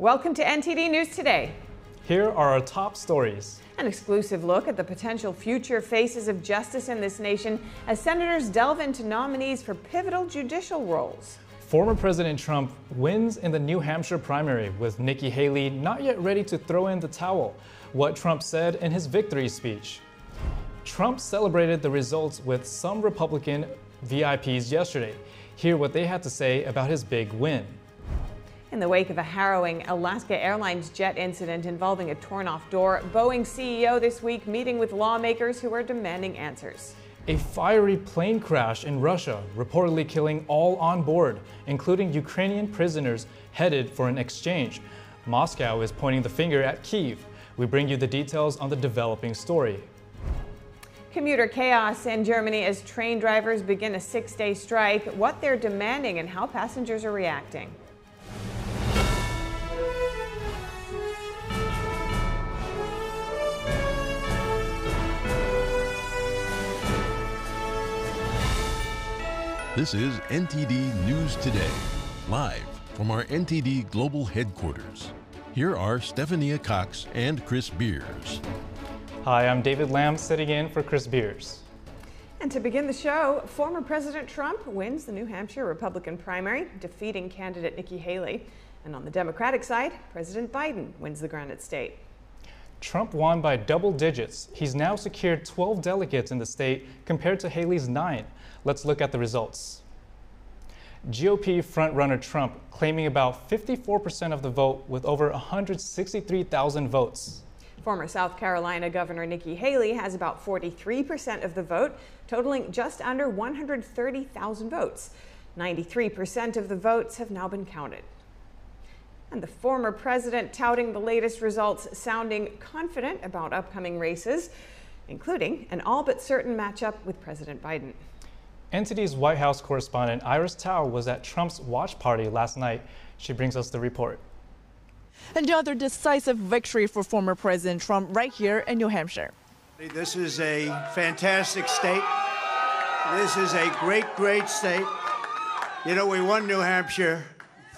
Welcome to NTD News Today. Here are our top stories. An exclusive look at the potential future faces of justice in this nation as senators delve into nominees for pivotal judicial roles. Former President Trump wins in the New Hampshire primary with Nikki Haley not yet ready to throw in the towel. What Trump said in his victory speech. Trump celebrated the results with some Republican VIPs yesterday. Hear what they had to say about his big win. In the wake of a harrowing Alaska Airlines jet incident involving a torn off door, Boeing CEO this week meeting with lawmakers who are demanding answers. A fiery plane crash in Russia, reportedly killing all on board, including Ukrainian prisoners headed for an exchange. Moscow is pointing the finger at Kiev. We bring you the details on the developing story. Commuter chaos in Germany as train drivers begin a six day strike, what they're demanding, and how passengers are reacting. This is NTD News Today, live from our NTD Global Headquarters. Here are Stephania Cox and Chris Beers. Hi, I'm David Lamb sitting in for Chris Beers. And to begin the show, former President Trump wins the New Hampshire Republican primary, defeating candidate Nikki Haley. And on the Democratic side, President Biden wins the Granite State. Trump won by double digits. He's now secured 12 delegates in the state compared to Haley's nine. Let's look at the results. GOP frontrunner Trump claiming about 54% of the vote with over 163,000 votes. Former South Carolina Governor Nikki Haley has about 43% of the vote, totaling just under 130,000 votes. 93% of the votes have now been counted. And the former president touting the latest results, sounding confident about upcoming races, including an all but certain matchup with President Biden. NTD's White House correspondent Iris Tao was at Trump's watch party last night. She brings us the report. Another decisive victory for former President Trump right here in New Hampshire. This is a fantastic state. This is a great, great state. You know, we won New Hampshire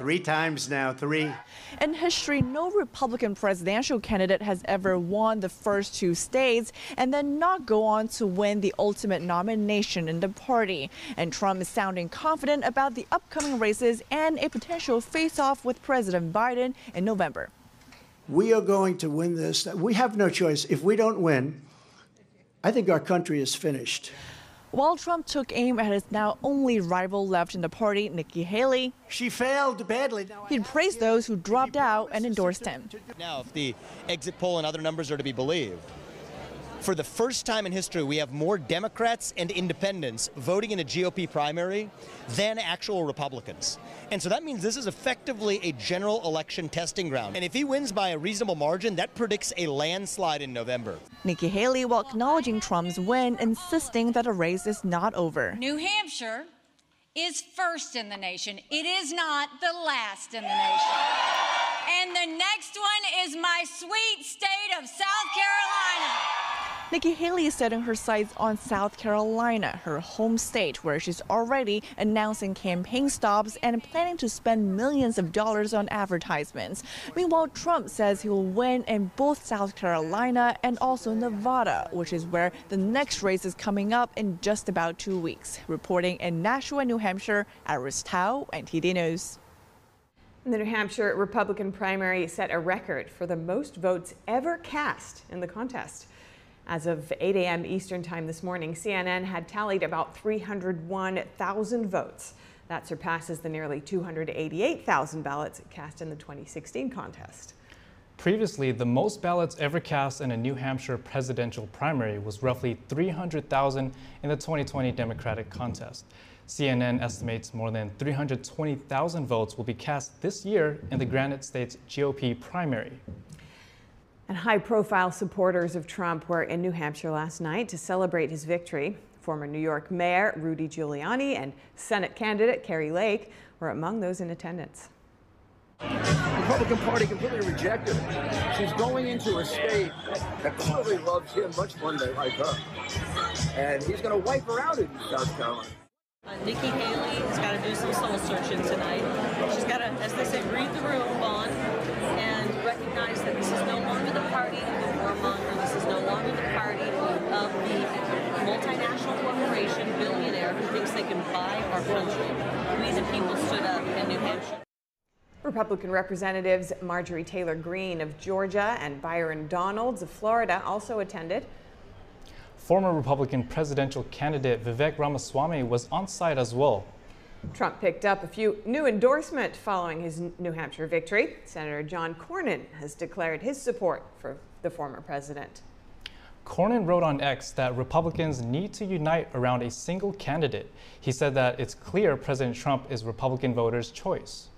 Three times now, three. In history, no Republican presidential candidate has ever won the first two states and then not go on to win the ultimate nomination in the party. And Trump is sounding confident about the upcoming races and a potential face off with President Biden in November. We are going to win this. We have no choice. If we don't win, I think our country is finished. While Trump took aim at his now only rival left in the party, Nikki Haley, she failed badly. He praised those who dropped out and endorsed him. Now, if the exit poll and other numbers are to be believed, for the first time in history, we have more Democrats and independents voting in a GOP primary than actual Republicans. And so that means this is effectively a general election testing ground. And if he wins by a reasonable margin, that predicts a landslide in November. Nikki Haley, while acknowledging Trump's win, insisting that the race is not over. New Hampshire is first in the nation. It is not the last in the nation. And the next one is my sweet state of South Carolina. Nikki Haley is setting her sights on South Carolina, her home state, where she's already announcing campaign stops and planning to spend millions of dollars on advertisements. Meanwhile, Trump says he will win in both South Carolina and also Nevada, which is where the next race is coming up in just about two weeks. Reporting in Nashua, New Hampshire, Iris Tao, NTD News. The New Hampshire Republican primary set a record for the most votes ever cast in the contest. As of 8 a.m. Eastern Time this morning, CNN had tallied about 301,000 votes. That surpasses the nearly 288,000 ballots cast in the 2016 contest. Previously, the most ballots ever cast in a New Hampshire presidential primary was roughly 300,000 in the 2020 Democratic contest. CNN estimates more than 320,000 votes will be cast this year in the Granite State's GOP primary. And high profile supporters of Trump were in New Hampshire last night to celebrate his victory. Former New York Mayor Rudy Giuliani and Senate candidate Kari Lake were among those in attendance. The Republican Party completely rejected her. She's going into a state that clearly loves him much more than they like her. And he's going to wipe her out in South Carolina. Uh, Nikki Haley has got to do some soul searching tonight. She's got to, as they say, read the room, Vaughn, our country. We the people stood up in New Hampshire. Republican Representatives Marjorie Taylor Greene of Georgia and Byron Donalds of Florida also attended. Former Republican presidential candidate Vivek Ramaswamy was on site as well. Trump picked up a few new endorsements following his New Hampshire victory. Senator John Cornyn has declared his support for the former president. Cornyn wrote on X that Republicans need to unite around a single candidate. He said that it's clear President Trump is Republican voters' choice.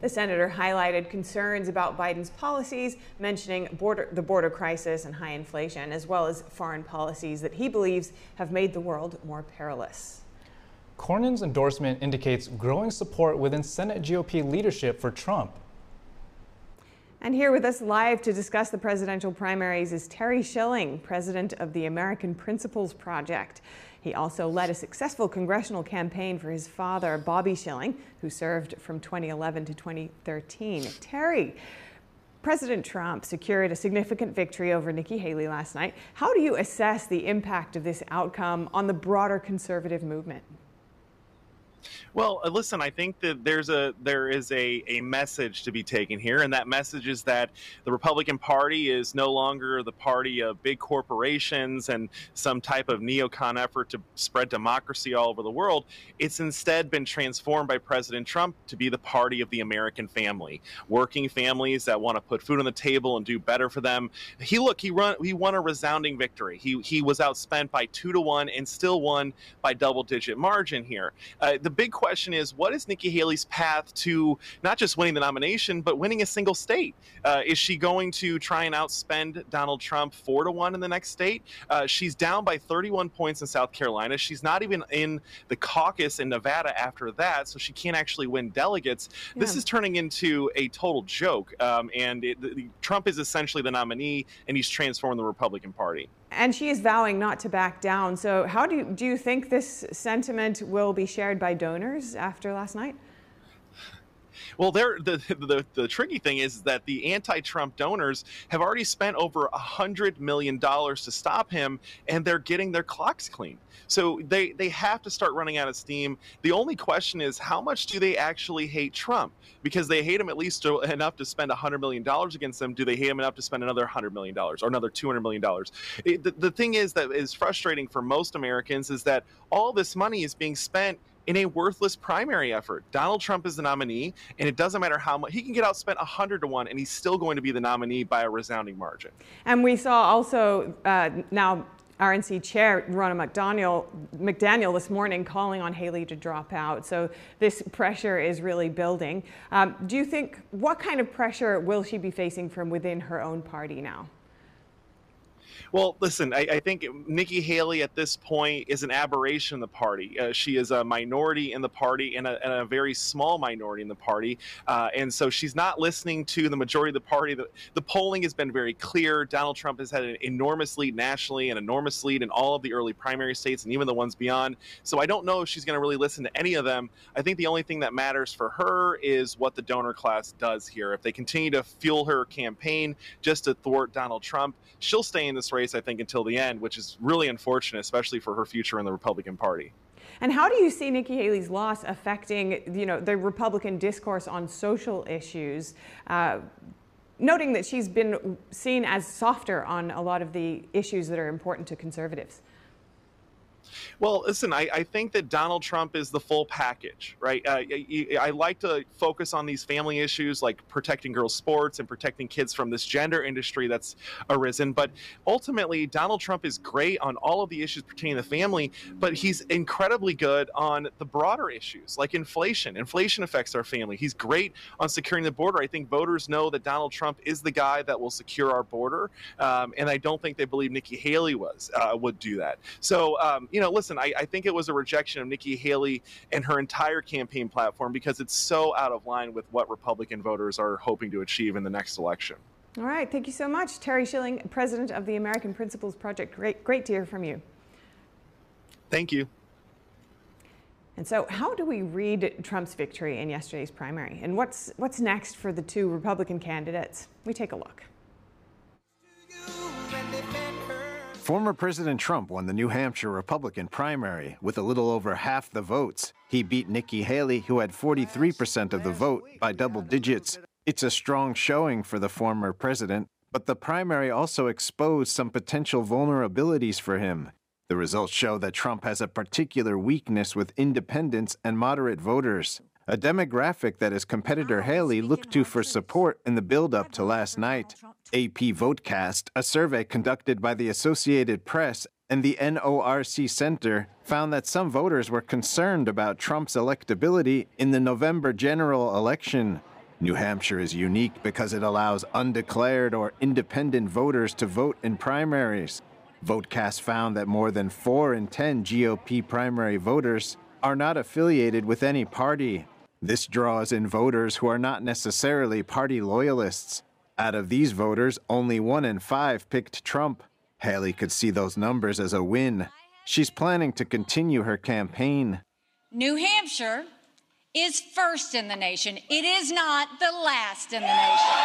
The senator highlighted concerns about Biden's policies, mentioning border, the border crisis and high inflation, as well as foreign policies that he believes have made the world more perilous. Cornyn's endorsement indicates growing support within Senate GOP leadership for Trump. And here with us live to discuss the presidential primaries is Terry Schilling, president of the American Principles Project. He also led a successful congressional campaign for his father, Bobby Schilling, who served from 2011 to 2013. Terry, President Trump secured a significant victory over Nikki Haley last night. How do you assess the impact of this outcome on the broader conservative movement? Well, uh, listen, I think that there's a there is a, a message to be taken here, and that message is that the Republican Party is no longer the party of big corporations and some type of neocon effort to spread democracy all over the world. It's instead been transformed by President Trump to be the party of the American family, working families that want to put food on the table and do better for them. He look, he run he won a resounding victory. He he was outspent by two to one and still won by double digit margin here. Uh, the big question is what is Nikki Haley's path to not just winning the nomination, but winning a single state? Uh, is she going to try and outspend Donald Trump four to one in the next state? Uh, she's down by 31 points in South Carolina. She's not even in the caucus in Nevada after that, so she can't actually win delegates. Yeah. This is turning into a total joke, um, and it, the, Trump is essentially the nominee, and he's transformed the Republican Party. And she is vowing not to back down. So, how do you, do you think this sentiment will be shared by donors after last night? Well, the, the, the tricky thing is that the anti-Trump donors have already spent over a hundred million dollars to stop him, and they're getting their clocks clean. So they they have to start running out of steam. The only question is how much do they actually hate Trump? Because they hate him at least enough to spend hundred million dollars against him. Do they hate him enough to spend another hundred million dollars or another two hundred million dollars? The, the thing is that is frustrating for most Americans is that all this money is being spent in a worthless primary effort. Donald Trump is the nominee, and it doesn't matter how much he can get outspent 100 to 1, and he's still going to be the nominee by a resounding margin. And we saw also uh, now RNC chair Ronna McDaniel, McDaniel this morning calling on Haley to drop out. So this pressure is really building. Um, do you think, what kind of pressure will she be facing from within her own party now? Well, listen, I, I, think Nikki Haley at this point is an aberration in the party. Uh, she is a minority in the party and a, and a very small minority in the party. Uh, and so she's not listening to the majority of the party. The, the polling has been very clear. Donald Trump has had an enormous lead nationally, an enormous lead in all of the early primary states and even the ones beyond. So I don't know if she's going to really listen to any of them. I think the only thing that matters for her is what the donor class does here. If they continue to fuel her campaign just to thwart Donald Trump, she'll stay in this race race, I think, until the end, which is really unfortunate, especially for her future in the Republican Party. And how do you see Nikki Haley's loss affecting, you know, the Republican discourse on social issues? Uh, noting that she's been seen as softer on a lot of the issues that are important to conservatives. Well, listen, I, I, think that Donald Trump is the full package, right? Uh, I, I, like to focus on these family issues like protecting girls' sports and protecting kids from this gender industry that's arisen. But ultimately, Donald Trump is great on all of the issues pertaining to the family, but he's incredibly good on the broader issues like inflation. Inflation affects our family. He's great on securing the border. I think voters know that Donald Trump is the guy that will secure our border, um, and I don't think they believe Nikki Haley was uh, would do that. So, um, you know, listen, I, I, think it was a rejection of Nikki Haley and her entire campaign platform because it's so out of line with what Republican voters are hoping to achieve in the next election. All right. Thank you so much. Terry Schilling, president of the American Principles Project. Great, great to hear from you. Thank you. And so, how do we read Trump's victory in yesterday's primary? And what's, what's next for the two Republican candidates? We take a look. Former President Trump won the New Hampshire Republican primary with a little over half the votes. He beat Nikki Haley, who had 43% of the vote, by double digits. It's a strong showing for the former president, but the primary also exposed some potential vulnerabilities for him. The results show that Trump has a particular weakness with independents and moderate voters, a demographic that his competitor Haley looked to for support in the build-up to last night. AP Votecast, a survey conducted by the Associated Press and the NORC Center, found that some voters were concerned about Trump's electability in the November general election. New Hampshire is unique because it allows undeclared or independent voters to vote in primaries. Votecast found that more than 4 in 10 GOP primary voters are not affiliated with any party. This draws in voters who are not necessarily party loyalists. Out of these voters, only 1 in 5 picked Trump. Haley could see those numbers as a win. She's planning to continue her campaign. New Hampshire is first in the nation. It is not the last in the nation.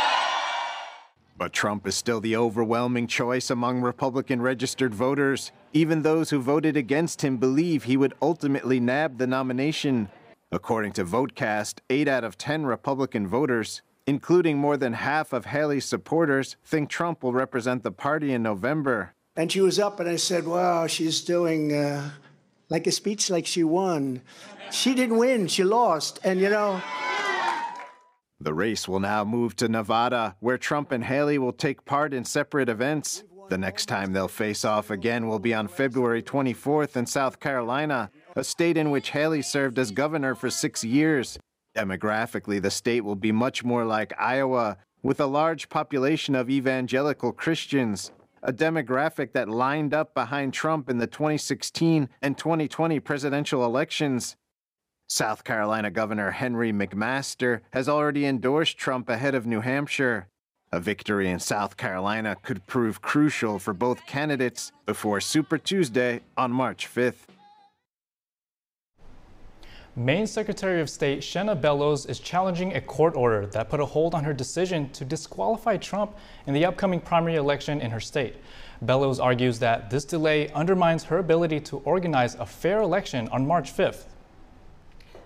But Trump is still the overwhelming choice among Republican registered voters. Even those who voted against him believe he would ultimately nab the nomination. According to Votecast, 8 out of 10 Republican voters, including more than half of Haley's supporters, think Trump will represent the party in November. And she was up, and I said, Wow, she's doing uh, like a speech like she won. She didn't win, she lost. And you know, the race will now move to Nevada, where Trump and Haley will take part in separate events. The next time they'll face off again will be on February 24th in South Carolina, a state in which Haley served as governor for six years. Demographically, the state will be much more like Iowa, with a large population of evangelical Christians, a demographic that lined up behind Trump in the 2016 and 2020 presidential elections. South Carolina Governor Henry McMaster has already endorsed Trump ahead of New Hampshire. A victory in South Carolina could prove crucial for both candidates before Super Tuesday on March 5th. Maine Secretary of State Shenna Bellows is challenging a court order that put a hold on her decision to disqualify Trump in the upcoming primary election in her state. Bellows argues that this delay undermines her ability to organize a fair election on March 5th.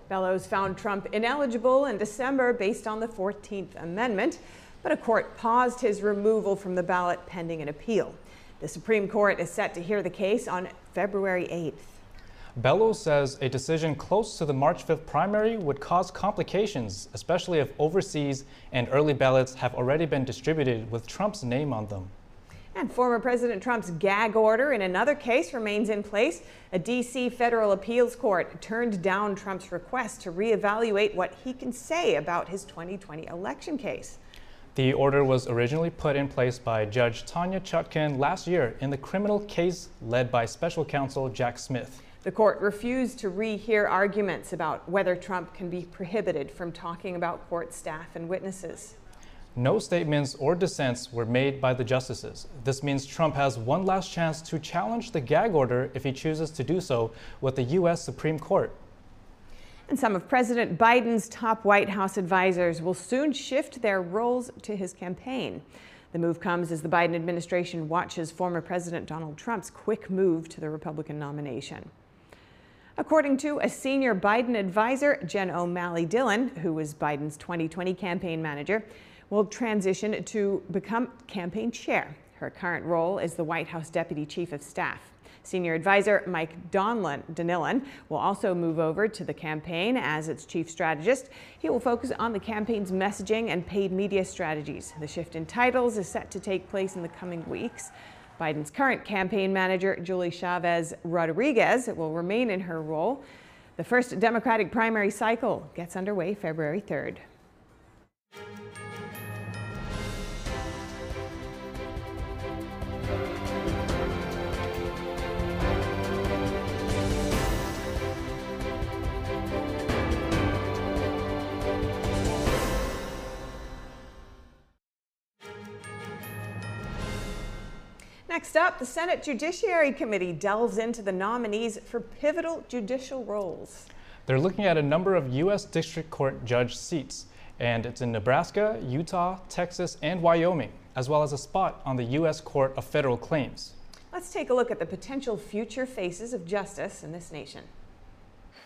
Bellows found Trump ineligible in December based on the 14th Amendment, but a court paused his removal from the ballot pending an appeal. The Supreme Court is set to hear the case on February 8th. Bellows says a decision close to the March 5th primary would cause complications, especially if overseas and early ballots have already been distributed with Trump's name on them. And former President Trump's gag order in another case remains in place. A D.C. federal appeals court turned down Trump's request to reevaluate what he can say about his 2020 election case. The order was originally put in place by Judge Tanya Chutkan last year in the criminal case led by special counsel Jack Smith. The court refused to rehear arguments about whether Trump can be prohibited from talking about court staff and witnesses. No statements or dissents were made by the justices. This means Trump has one last chance to challenge the gag order if he chooses to do so with the U.S. Supreme Court. And some of President Biden's top White House advisors will soon shift their roles to his campaign. The move comes as the Biden administration watches former President Donald Trump's quick move to the Republican nomination. According to a senior Biden advisor, Jen O'Malley Dillon, who was Biden's 2020 campaign manager, will transition to become campaign chair. Her current role is the White House Deputy Chief of Staff. Senior advisor Mike Donlin, Donilon will also move over to the campaign as its chief strategist. He will focus on the campaign's messaging and paid media strategies. The shift in titles is set to take place in the coming weeks. Biden's current campaign manager, Julie Chavez Rodriguez, will remain in her role. The first Democratic primary cycle gets underway February 3rd. Next up, the Senate Judiciary Committee delves into the nominees for pivotal judicial roles. They're looking at a number of U.S. District Court judge seats, and it's in Nebraska, Utah, Texas, and Wyoming, as well as a spot on the U.S. Court of Federal Claims. Let's let's take a look at the potential future faces of justice in this nation.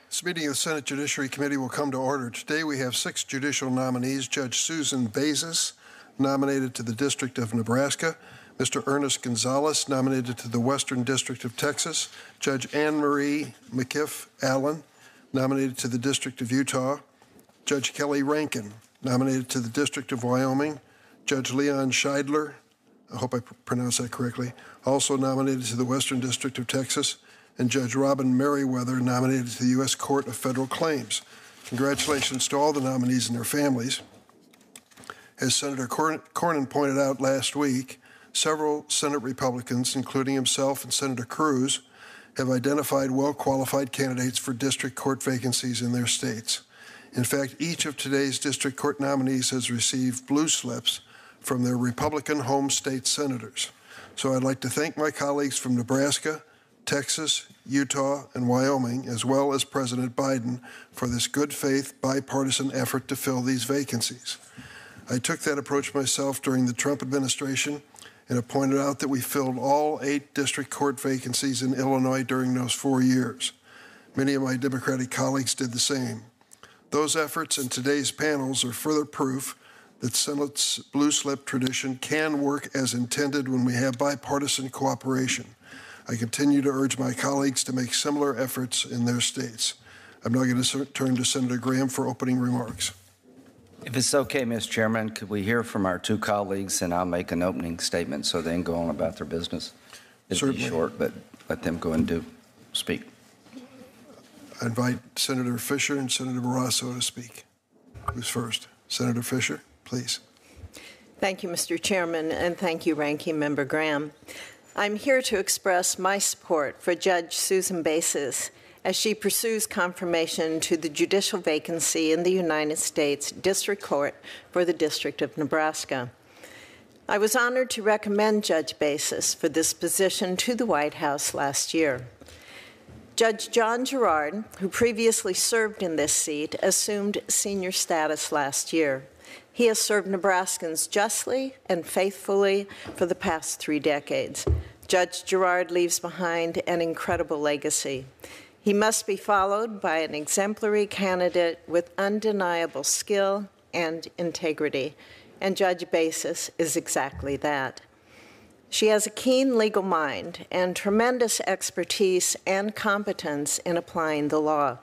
This meeting of the Senate Judiciary Committee will come to order. Today we have six judicial nominees Judge Susan Bazis, nominated to the District of Nebraska, Mr. Ernest Gonzalez, nominated to the Western District of Texas, Judge Anne Marie McIff Allen, nominated to the District of Utah, Judge Kelly Rankin, nominated to the District of Wyoming, Judge Leon Schydlower, I hope I pronounced that correctly, also nominated to the Western District of Texas, and Judge Robin Meriweather, nominated to the U.S. Court of Federal Claims. Congratulations to all the nominees and their families. As Senator Cornyn pointed out last week, several Senate Republicans, including himself and Senator Cruz, have identified well qualified candidates for district court vacancies in their states. In fact, each of today's district court nominees has received blue slips from their Republican home state senators. So I'd like to thank my colleagues from Nebraska, Texas, Utah, and Wyoming, as well as President Biden, for this good faith bipartisan effort to fill these vacancies. I took that approach myself during the Trump administration and have pointed out that we filled all eight district court vacancies in Illinois during those four years. Many of my Democratic colleagues did the same. Those efforts and today's panels are further proof that Senate's blue slip tradition can work as intended when we have bipartisan cooperation. I continue to urge my colleagues to make similar efforts in their states. I'm now going to turn to Senator Graham for opening remarks. If it's okay, Mr. Chairman, could we hear from our two colleagues and I'll make an opening statement so they can go on about their business? It'll Certainly. be short, but let them go and do speak. I invite Senator Fisher and Senator Barrasso to speak. Who's first? Senator Fisher, please. Thank you, Mr. Chairman, and thank you, Ranking Member Graham. I'm here to express my support for Judge Susan Bazis as she pursues confirmation to the judicial vacancy in the United States District Court for the District of Nebraska. I was honored to recommend Judge Bazis for this position to the White House last year. Judge John Gerrard, who previously served in this seat, assumed senior status last year. He has served Nebraskans justly and faithfully for the past three decades. Judge Gerrard leaves behind an incredible legacy. He must be followed by an exemplary candidate with undeniable skill and integrity, and Judge Bazis is exactly that. She has a keen legal mind and tremendous expertise and competence in applying the law.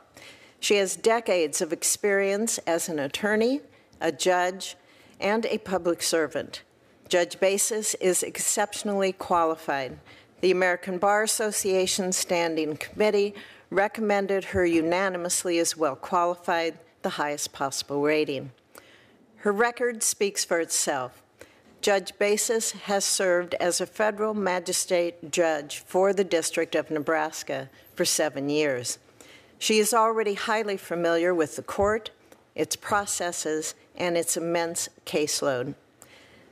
She has decades of experience as an attorney, a judge, and a public servant. Judge Bazis is exceptionally qualified. The American Bar Association Standing Committee recommended her unanimously as well qualified, the highest possible rating. Her record speaks for itself. Judge Bazis has served as a federal magistrate judge for the District of Nebraska for seven years. She is already highly familiar with the court, its processes, and its immense caseload.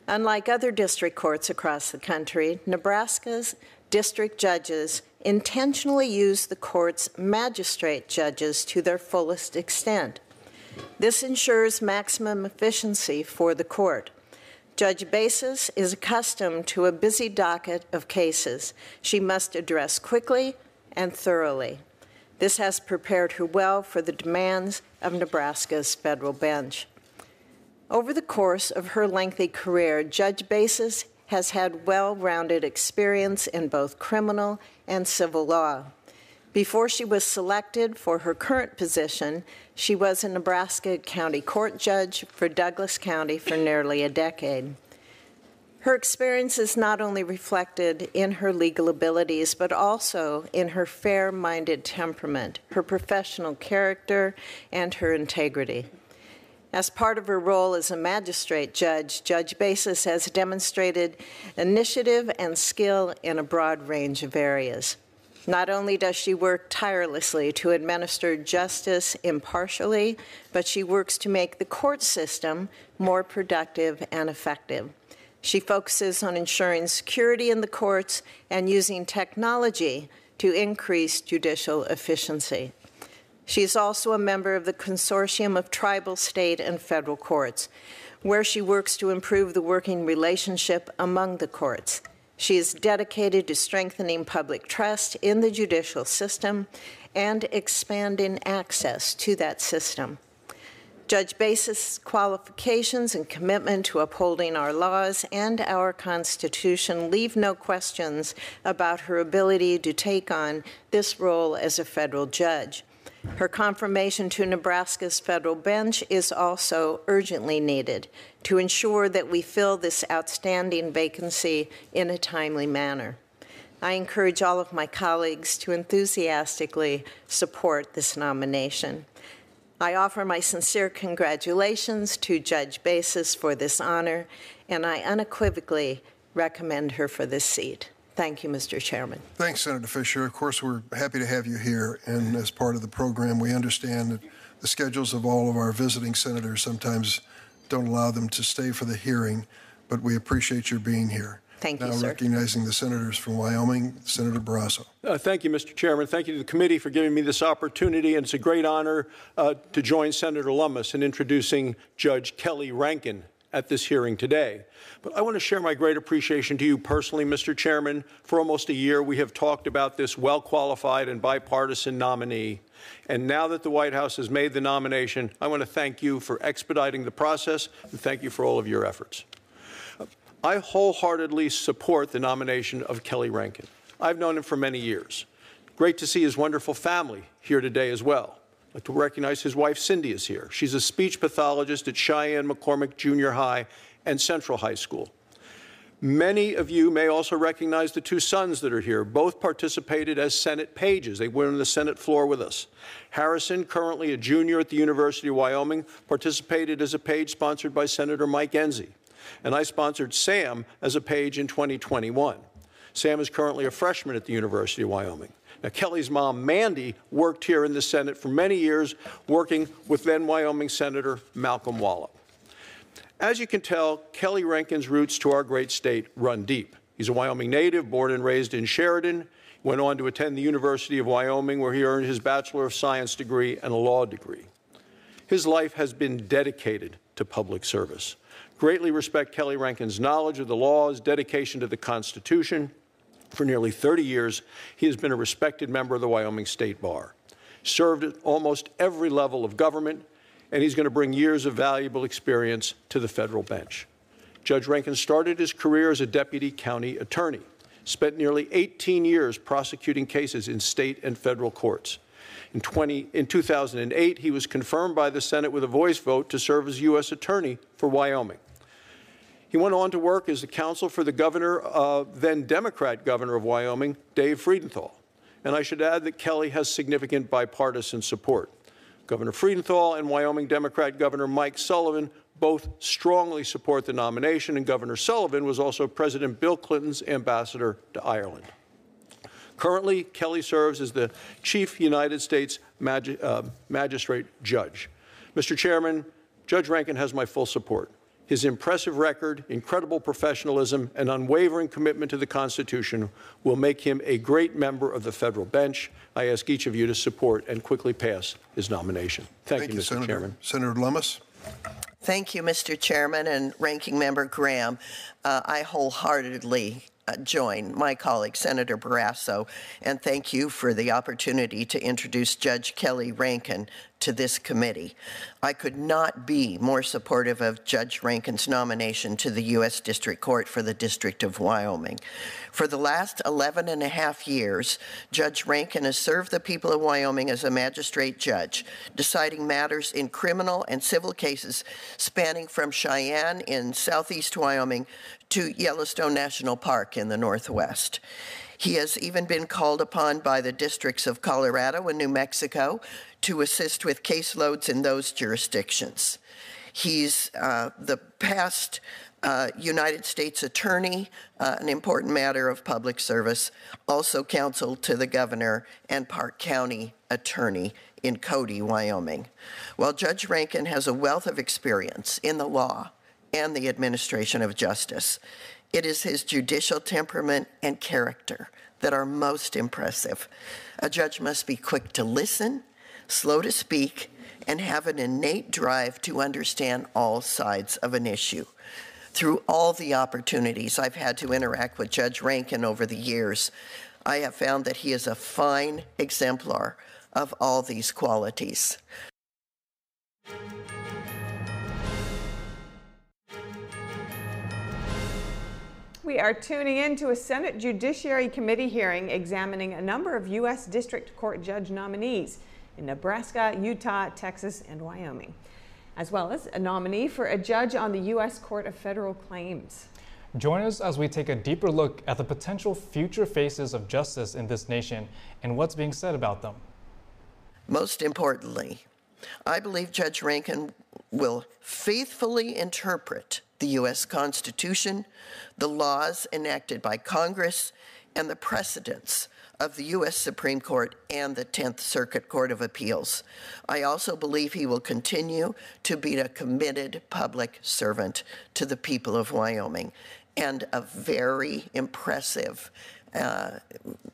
Unlike other district courts across the country, Nebraska's district judges intentionally use the court's magistrate judges to their fullest extent. This ensures maximum efficiency for the court. Judge Bazis is accustomed to a busy docket of cases she must address quickly and thoroughly. This has prepared her well for the demands of Nebraska's federal bench. Over the course of her lengthy career, Judge Bazis has had well rounded experience in both criminal and civil law. Before she was selected for her current position, she was a Nebraska County Court judge for Douglas County for nearly a decade. Her experience is not only reflected in her legal abilities, but also in her fair minded temperament, her professional character, and her integrity. As part of her role as a magistrate judge, Judge Bazis has demonstrated initiative and skill in a broad range of areas. Not only does she work tirelessly to administer justice impartially, but she works to make the court system more productive and effective. She focuses on ensuring security in the courts and using technology to increase judicial efficiency. She is also a member of the Consortium of Tribal, State, and Federal Courts, where she works to improve the working relationship among the courts. She is dedicated to strengthening public trust in the judicial system and expanding access to that system. Judge Bazis' qualifications and commitment to upholding our laws and our Constitution leave no questions about her ability to take on this role as a federal judge. Her confirmation to Nebraska's federal bench is also urgently needed to ensure that we fill this outstanding vacancy in a timely manner. I encourage all of my colleagues to enthusiastically support this nomination. I offer my sincere congratulations to Judge Bazis for this honor, and I unequivocally recommend her for this seat. Thank you, Mr. Chairman. Thanks, Senator Fisher. Of course, we're happy to have you here. And as part of the program, we understand that the schedules of all of our visiting senators sometimes don't allow them to stay for the hearing, but we appreciate your being here. Thank now you, sir. recognizing the senators from Wyoming, Senator Barrasso. Uh, thank you, Mr. Chairman. Thank you to the committee for giving me this opportunity. And it's a great honor uh, to join Senator Lummis in introducing Judge Kelly Rankin at this hearing today. But I want to share my great appreciation to you personally, Mr. Chairman. For almost a year, we have talked about this well qualified and bipartisan nominee. And now that the White House has made the nomination, I want to thank you for expediting the process and thank you for all of your efforts. I wholeheartedly support the nomination of Kelly Rankin. I've known him for many years. Great to see his wonderful family here today as well. Like to recognize his wife Cindy is here. She's a speech pathologist at Cheyenne McCormick Junior High and Central High School. Many of you may also recognize the two sons that are here. Both participated as Senate pages. They were on the Senate floor with us. Harrison, currently a junior at the University of Wyoming, participated as a page sponsored by Senator Mike Enzi. And I sponsored Sam as a page in 2021. Sam is currently a freshman at the University of Wyoming. Now, Kelly's mom, Mandy, worked here in the Senate for many years, working with then Wyoming Senator Malcolm Wallop. As you can tell, Kelly Rankin's roots to our great state run deep. He's a Wyoming native, born and raised in Sheridan, went on to attend the University of Wyoming, where he earned his Bachelor of Science degree and a law degree. His life has been dedicated to public service. Greatly respect Kelly Rankin's knowledge of the laws, dedication to the Constitution. For nearly 30 years, he has been a respected member of the Wyoming State Bar. Served at almost every level of government, and he's going to bring years of valuable experience to the federal bench. Judge Rankin started his career as a deputy county attorney, spent nearly 18 years prosecuting cases in state and federal courts. In, 20, in 2008, he was confirmed by the Senate with a voice vote to serve as U.S. Attorney for Wyoming. He went on to work as the counsel for the governor, uh, then Democrat governor of Wyoming, Dave Freudenthal. And I should add that Kelly has significant bipartisan support. Governor Freudenthal and Wyoming Democrat Governor Mike Sullivan both strongly support the nomination, and Governor Sullivan was also President Bill Clinton's ambassador to Ireland. Currently, Kelly serves as the Chief United States Magi uh, Magistrate Judge. Mr. Chairman, Judge Rankin has my full support. His impressive record, incredible professionalism, and unwavering commitment to the Constitution will make him a great member of the federal bench. I ask each of you to support and quickly pass his nomination. Thank, Thank you, you, Mr. Senator. Chairman. Senator Lummis. Thank you, Mr. Chairman and Ranking Member Graham. Uh, I wholeheartedly uh, join my colleague, Senator Barrasso, and thank you for the opportunity to introduce Judge Kelly Rankin to this committee. I could not be more supportive of Judge Rankin's nomination to the U.S. District Court for the District of Wyoming. For the last 11 and a half years, Judge Rankin has served the people of Wyoming as a magistrate judge, deciding matters in criminal and civil cases spanning from Cheyenne in southeast Wyoming to Yellowstone National Park in the Northwest. He has even been called upon by the districts of Colorado and New Mexico to assist with caseloads in those jurisdictions. He's uh, the past uh, United States Attorney, uh, an important matter of public service, also counsel to the governor and Park County Attorney in Cody, Wyoming. While Judge Rankin has a wealth of experience in the law, and the administration of justice. It is his judicial temperament and character that are most impressive. A judge must be quick to listen, slow to speak, and have an innate drive to understand all sides of an issue. Through all the opportunities I've had to interact with Judge Rankin over the years, I have found that he is a fine exemplar of all these qualities. We are tuning in to a Senate Judiciary Committee hearing examining a number of U.S. District Court judge nominees in Nebraska, Utah, Texas, and Wyoming, as well as a nominee for a judge on the U.S. Court of Federal Claims. Join us as we take a deeper look at the potential future faces of justice in this nation and what's being said about them. Most importantly, I believe Judge Rankin will faithfully interpret the U.S. Constitution, the laws enacted by Congress, and the precedents of the U.S. Supreme Court and the 10th Circuit Court of Appeals. I also believe he will continue to be a committed public servant to the people of Wyoming and a very impressive uh,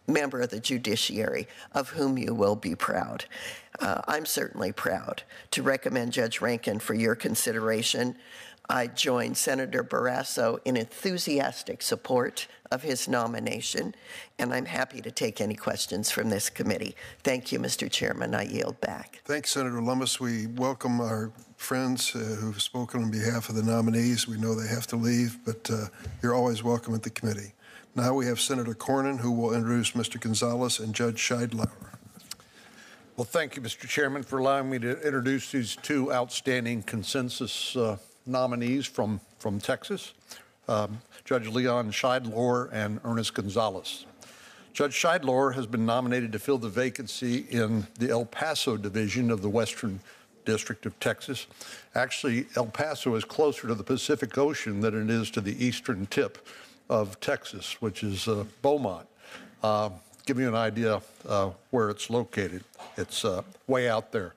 member of the judiciary of whom you will be proud. Uh, I'm certainly proud to recommend Judge Rankin for your consideration. I join Senator Barrasso in enthusiastic support of his nomination, and I'm happy to take any questions from this committee. Thank you, Mr. Chairman. I yield back. Thanks, Senator Lummis. We welcome our friends uh, who've spoken on behalf of the nominees. We know they have to leave, but uh, you're always welcome at the committee. Now we have Senator Cornyn, who will introduce Mr. Gonzalez and Judge Schydlower. Well, thank you, Mr. Chairman, for allowing me to introduce these two outstanding consensus uh, nominees from, from Texas, um, Judge Leon Schydlower and Ernest Gonzalez. Judge Schydlower has been nominated to fill the vacancy in the El Paso division of the Western District of Texas. Actually, El Paso is closer to the Pacific Ocean than it is to the eastern tip of Texas, which is uh, Beaumont. Uh, give you an idea uh, where it's located. It's uh, way out there.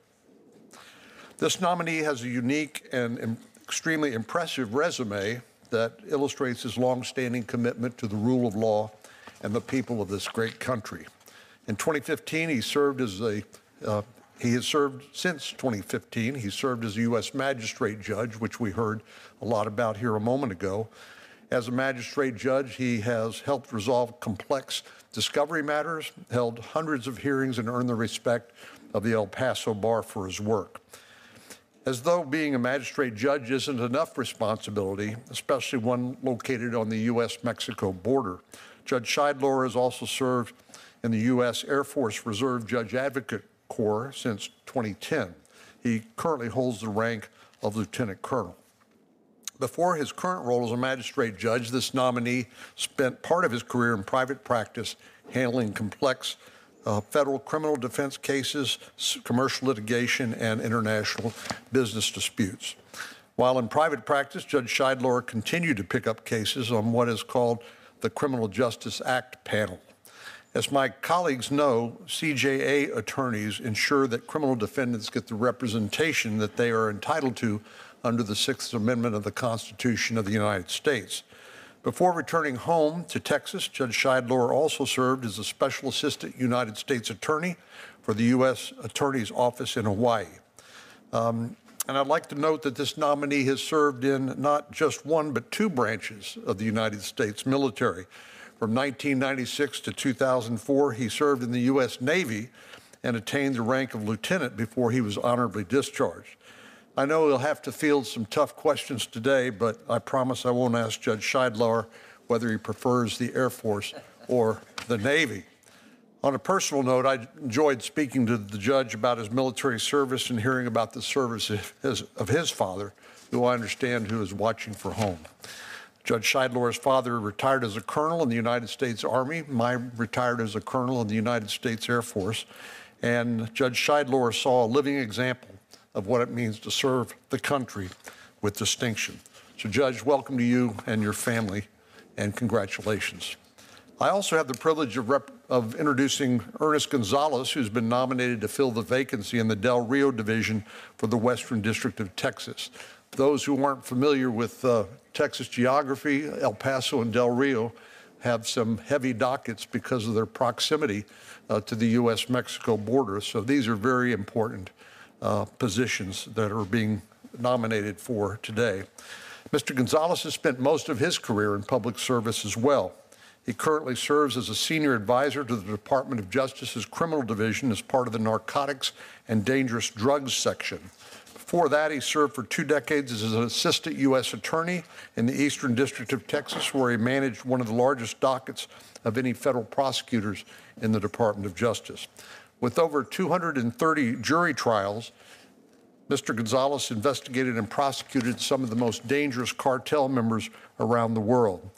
This nominee has a unique and extremely impressive resume that illustrates his longstanding commitment to the rule of law and the people of this great country. In 2015, he served as a uh, he has served since 2015. He served as a U.S. magistrate judge, which we heard a lot about here a moment ago. As a magistrate judge, he has helped resolve complex discovery matters, held hundreds of hearings, and earned the respect of the El Paso bar for his work as though being a magistrate judge isn't enough responsibility, especially one located on the U.S. Mexico border. Judge Schydlower has also served in the U.S. Air Force Reserve Judge Advocate Corps since 2010. He currently holds the rank of Lieutenant Colonel. Before his current role as a magistrate judge, this nominee spent part of his career in private practice handling complex uh, federal criminal defense cases, commercial litigation, and international business disputes. While in private practice, Judge Schydlower continued to pick up cases on what is called the Criminal Justice Act panel. As my colleagues know, CJA attorneys ensure that criminal defendants get the representation that they are entitled to under the Sixth Amendment of the Constitution of the United States. Before returning home to Texas, Judge Schydlower also served as a Special Assistant United States Attorney for the U.S. Attorney's Office in Hawaii. Um, and I'd like to note that this nominee has served in not just one, but two branches of the United States military. From 1996 to 2004, he served in the U.S. Navy and attained the rank of lieutenant before he was honorably discharged. I know we'll have to field some tough questions today, but I promise I won't ask Judge Schydlower whether he prefers the Air Force or the Navy. On a personal note, I enjoyed speaking to the judge about his military service and hearing about the service of his, of his father, who I understand who is watching for home. Judge Schydlower's father retired as a colonel in the United States Army. Mine retired as a colonel in the United States Air Force. And Judge Schydlower saw a living example of what it means to serve the country with distinction. So, Judge, welcome to you and your family, and congratulations. I also have the privilege of, of, introducing Ernest Gonzalez, who's been nominated to fill the vacancy in the Del Rio Division for the Western District of Texas. Those who aren't familiar with uh, Texas geography, El Paso and Del Rio have some heavy dockets because of their proximity uh, to the U.S. Mexico border. So these are very important uh, positions that are being nominated for today. Mr. Gonzalez has spent most of his career in public service as well. He currently serves as a senior advisor to the Department of Justice's Criminal Division as part of the Narcotics and Dangerous Drugs section. Before that, he served for two decades as an assistant U.S. attorney in the Eastern District of Texas, where he managed one of the largest dockets of any federal prosecutors in the Department of Justice. With over 230 jury trials, Mr. Gonzalez investigated and prosecuted some of the most dangerous cartel members around the world.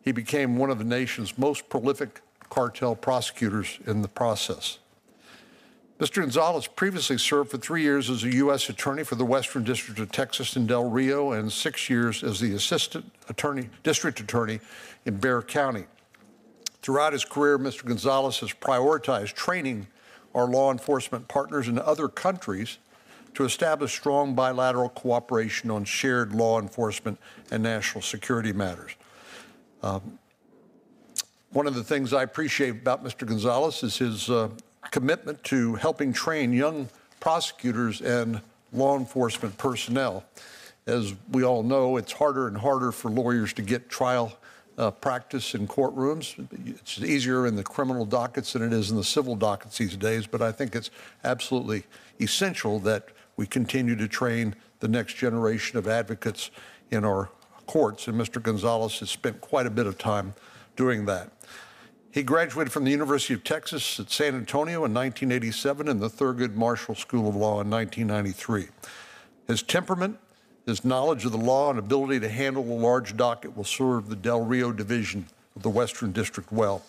He became one of the nation's most prolific cartel prosecutors in the process. Mr. Gonzalez previously served for three years as a U.S. attorney for the Western District of Texas in Del Rio and six years as the assistant attorney, district attorney in Bexar County. Throughout his career, Mr. Gonzalez has prioritized training our law enforcement partners in other countries to establish strong bilateral cooperation on shared law enforcement and national security matters. Um, one of the things I appreciate about Mr. Gonzalez is his uh, commitment to helping train young prosecutors and law enforcement personnel. As we all know, it's harder and harder for lawyers to get trial uh, practice in courtrooms. It's easier in the criminal dockets than it is in the civil dockets these days, but I think it's absolutely essential that we continue to train the next generation of advocates in our courts, and Mr. Gonzalez has spent quite a bit of time doing that. He graduated from the University of Texas at San Antonio in 1987 and the Thurgood Marshall School of Law in 1993. His temperament, his knowledge of the law, and ability to handle a large docket will serve the Del Rio Division of the Western District well.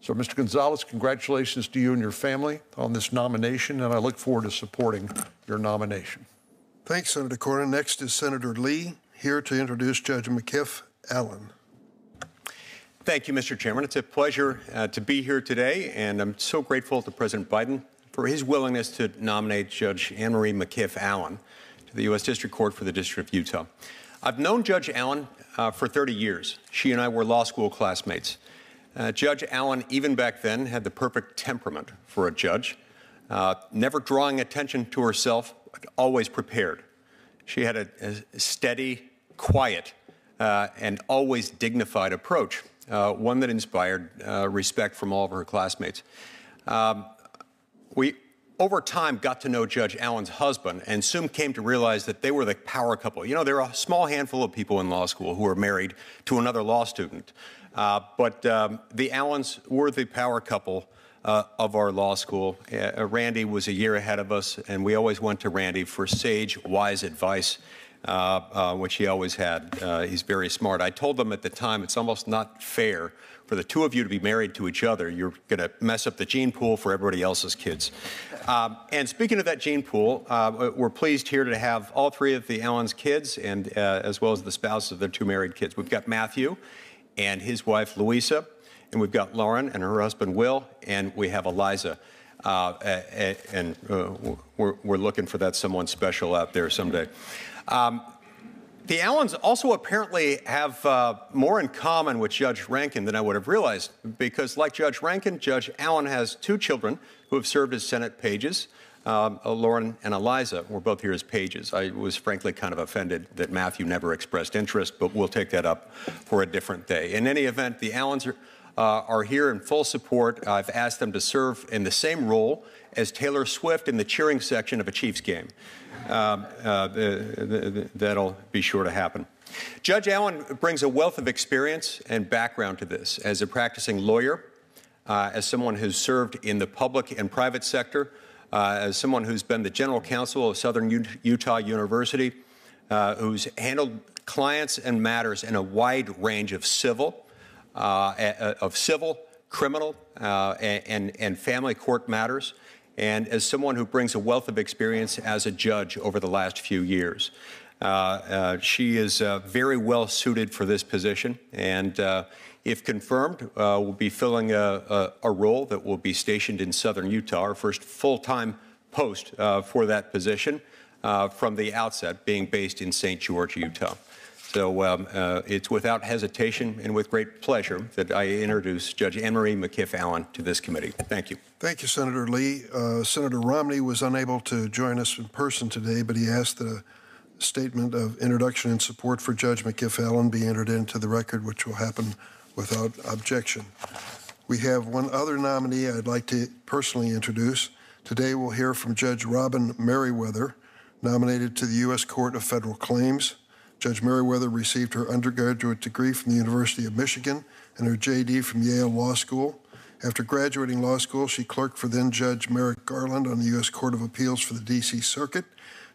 So, Mr. Gonzalez, congratulations to you and your family on this nomination, and I look forward to supporting your nomination. Thanks, Senator Cornyn. Next is Senator Lee, here to introduce Judge McIff Allen. Thank you, Mr. Chairman. It's a pleasure uh, to be here today, and I'm so grateful to President Biden for his willingness to nominate Judge Anne Marie McIff Allen to the U.S. District Court for the District of Utah. I've known Judge Allen uh, for 30 years. She and I were law school classmates. Uh, judge Allen, even back then, had the perfect temperament for a judge, uh, never drawing attention to herself, always prepared. She had a, a steady, quiet, uh, and always dignified approach uh, one that inspired uh, respect from all of her classmates. Um, we, over time, got to know Judge Allen's husband and soon came to realize that they were the power couple. You know, there are a small handful of people in law school who are married to another law student. Uh, but um, the Allens were the power couple uh, of our law school. Uh, Randy was a year ahead of us, and we always went to Randy for sage, wise advice uh, uh, which he always had. Uh, he's very smart. I told them at the time it's almost not fair for the two of you to be married to each other. You're going to mess up the gene pool for everybody else's kids. Um, and speaking of that gene pool, uh, we're pleased here to have all three of the Allen's kids, and uh, as well as the spouses of their two married kids. We've got Matthew and his wife Louisa, and we've got Lauren and her husband Will, and we have Eliza. Uh, and we're, we're looking for that someone special out there someday. Um, the Allens also apparently have uh, more in common with Judge Rankin than I would have realized, because like Judge Rankin, Judge Allen has two children who have served as Senate pages. Um, uh, Lauren and Eliza were both here as pages. I was frankly kind of offended that Matthew never expressed interest, but we'll take that up for a different day. In any event, the Allens are, uh, are here in full support. I've asked them to serve in the same role as Taylor Swift in the cheering section of a Chiefs game. Um, uh, that'll be sure to happen. Judge Allen brings a wealth of experience and background to this as a practicing lawyer, uh, as someone who's served in the public and private sector, uh, as someone who's been the general counsel of Southern U- Utah University, uh, who's handled clients and matters in a wide range of civil, uh, of civil, criminal, uh, and, and family court matters and as someone who brings a wealth of experience as a judge over the last few years. Uh, uh, she is uh, very well suited for this position, and uh, if confirmed, uh, will be filling a, a, a, role that will be stationed in southern Utah, our first full time post uh, for that position from the outset, being based in St. George, Utah. So um, uh, it's without hesitation and with great pleasure that I introduce Judge Anne Marie McIff Allen to this committee. Thank you. Thank you, Senator Lee. Uh, Senator Romney was unable to join us in person today, but he asked that a statement of introduction and support for Judge McIff Allen be entered into the record, which will happen without objection. We have one other nominee I'd like to personally introduce. Today we'll hear from Judge Robin Meriweather, nominated to the U.S. Court of Federal Claims. Judge Meriweather received her undergraduate degree from the University of Michigan and her JD from Yale Law School. After graduating law school, she clerked for then Judge Merrick Garland on the U.S. Court of Appeals for the D.C. Circuit.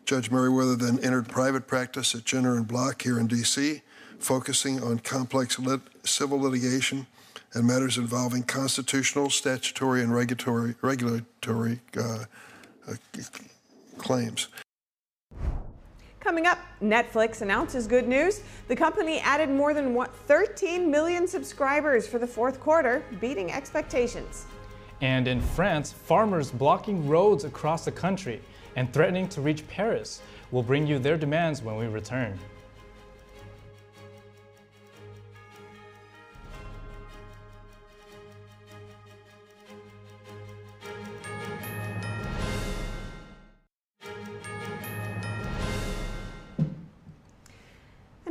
Judge Meriweather then entered private practice at Jenner and Block here in D.C., focusing on complex lit- civil litigation and matters involving constitutional, statutory, and regulatory, regulatory uh, uh, claims. Coming up, Netflix announces good news. The company added more than 13 million subscribers for the fourth quarter, beating expectations. And in France, farmers blocking roads across the country and threatening to reach Paris. We'll bring you their demands when we return.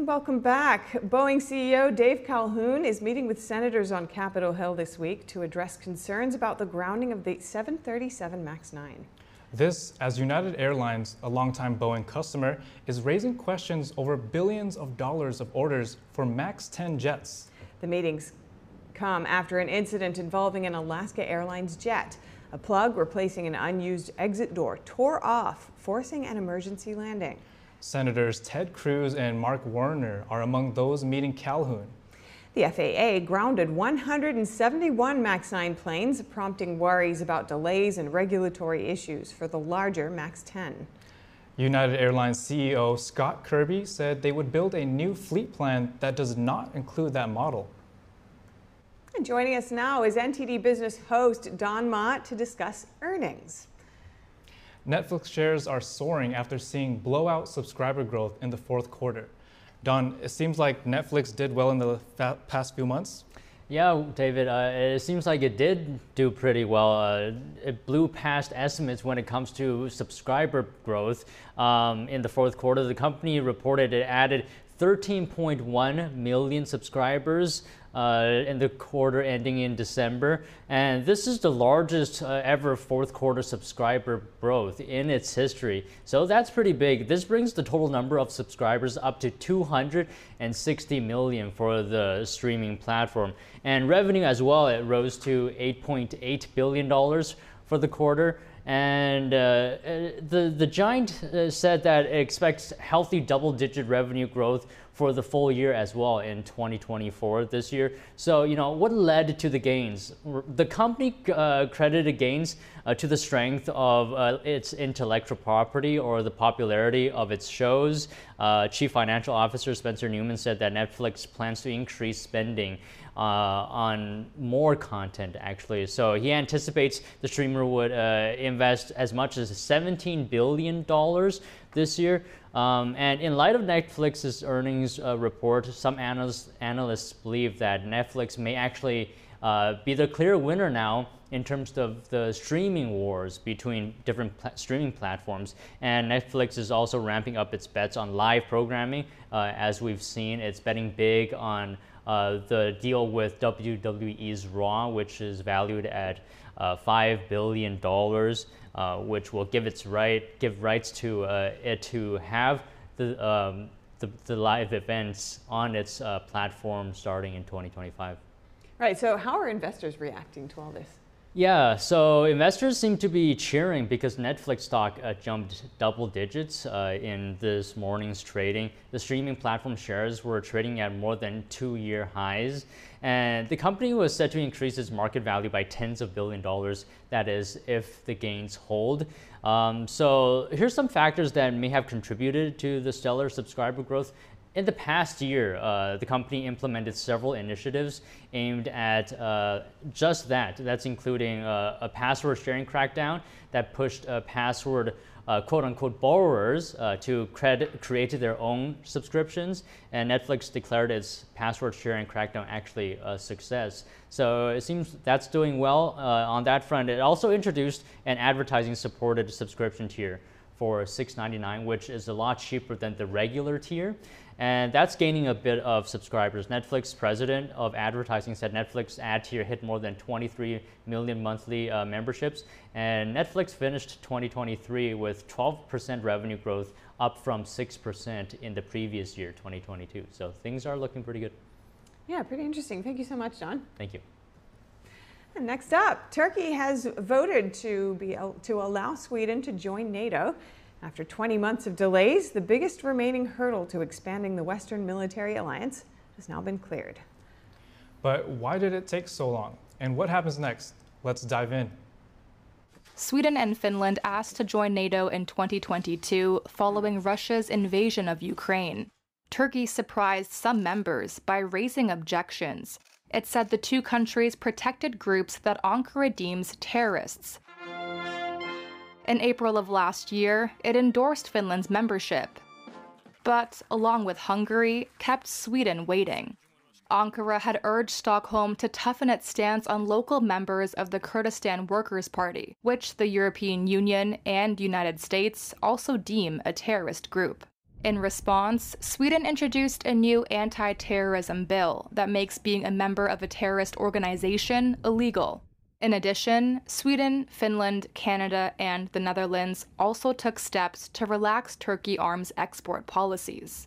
And welcome back. Boeing CEO Dave Calhoun is meeting with senators on Capitol Hill this week to address concerns about the grounding of the 737 MAX 9. This, as United Airlines, a longtime Boeing customer, is raising questions over billions of dollars of orders for MAX 10 jets. The meetings come after an incident involving an Alaska Airlines jet. A plug replacing an unused exit door tore off, forcing an emergency landing. Senators Ted Cruz and Mark Warner are among those meeting Calhoun. The FAA grounded 171 MAX 9 planes, prompting worries about delays and regulatory issues for the larger MAX 10. United Airlines CEO Scott Kirby said they would build a new fleet plan that does not include that model. And joining us now is NTD Business host Don Mott to discuss earnings. Netflix shares are soaring after seeing blowout subscriber growth in the fourth quarter. Don, it seems like Netflix did well in the past few months. Yeah, David, uh, it seems like it did do pretty well. Uh, it blew past estimates when it comes to subscriber growth. Um, in the fourth quarter, the company reported it added 13.1 million subscribers uh, in the quarter ending in December. And this is the largest uh, ever fourth quarter subscriber growth in its history. So that's pretty big. This brings the total number of subscribers up to 260 million for the streaming platform. And revenue as well, it rose to $8.8 billion for the quarter. And uh, uh, the, the giant uh, said that it expects healthy double digit revenue growth for the full year as well in 2024 this year. So, you know, what led to the gains? The company uh, credited gains uh, to the strength of uh, its intellectual property or the popularity of its shows. Uh, Chief Financial Officer Spencer Neumann said that Netflix plans to increase spending uh, on more content actually. So he anticipates the streamer would uh, invest as much as $17 billion this year. Um, and in light of Netflix's earnings uh, report, some analysts, analysts believe that Netflix may actually uh, be the clear winner now in terms of the streaming wars between different pl- streaming platforms. And Netflix is also ramping up its bets on live programming. Uh, as we've seen, it's betting big on uh, the deal with WWE's Raw, which is valued at uh, $5 billion uh, which will give its right give rights to uh, it to have the, um, the, the live events on its uh, platform starting in 2025. Right. So, how are investors reacting to all this? Yeah, so investors seem to be cheering because Netflix stock uh, jumped double digits uh, in this morning's trading. The streaming platform shares were trading at more than two year highs. And the company was set to increase its market value by tens of billion dollars, that is, if the gains hold. Um, so here's some factors that may have contributed to the stellar subscriber growth. In the past year, uh, the company implemented several initiatives aimed at uh, just that. That's including uh, a password sharing crackdown that pushed a password uh, quote unquote borrowers uh, to credit, create their own subscriptions. And Netflix declared its password sharing crackdown actually a success. So it seems that's doing well uh, on that front. It also introduced an advertising supported subscription tier for $6.99, which is a lot cheaper than the regular tier. And that's gaining a bit of subscribers. Netflix president of advertising said Netflix ad tier hit more than 23 million monthly uh, memberships. And Netflix finished 2023 with 12% revenue growth, up from 6% in the previous year, 2022. So things are looking pretty good. Yeah, pretty interesting. Thank you so much, John. Thank you. And next up, Turkey has voted to, be, to allow Sweden to join NATO. After 20 months of delays, the biggest remaining hurdle to expanding the Western military alliance has now been cleared. But why did it take so long? And what happens next? Let's dive in. Sweden and Finland asked to join NATO in 2022 following Russia's invasion of Ukraine. Turkey surprised some members by raising objections. It said the two countries protected groups that Ankara deems terrorists. In April of last year, it endorsed Finland's membership, but, along with Hungary, kept Sweden waiting. Ankara had urged Stockholm to toughen its stance on local members of the Kurdistan Workers' Party, which the European Union and United States also deem a terrorist group. In response, Sweden introduced a new anti terrorism bill that makes being a member of a terrorist organization illegal. In addition, Sweden, Finland, Canada, and the Netherlands also took steps to relax Turkey arms export policies.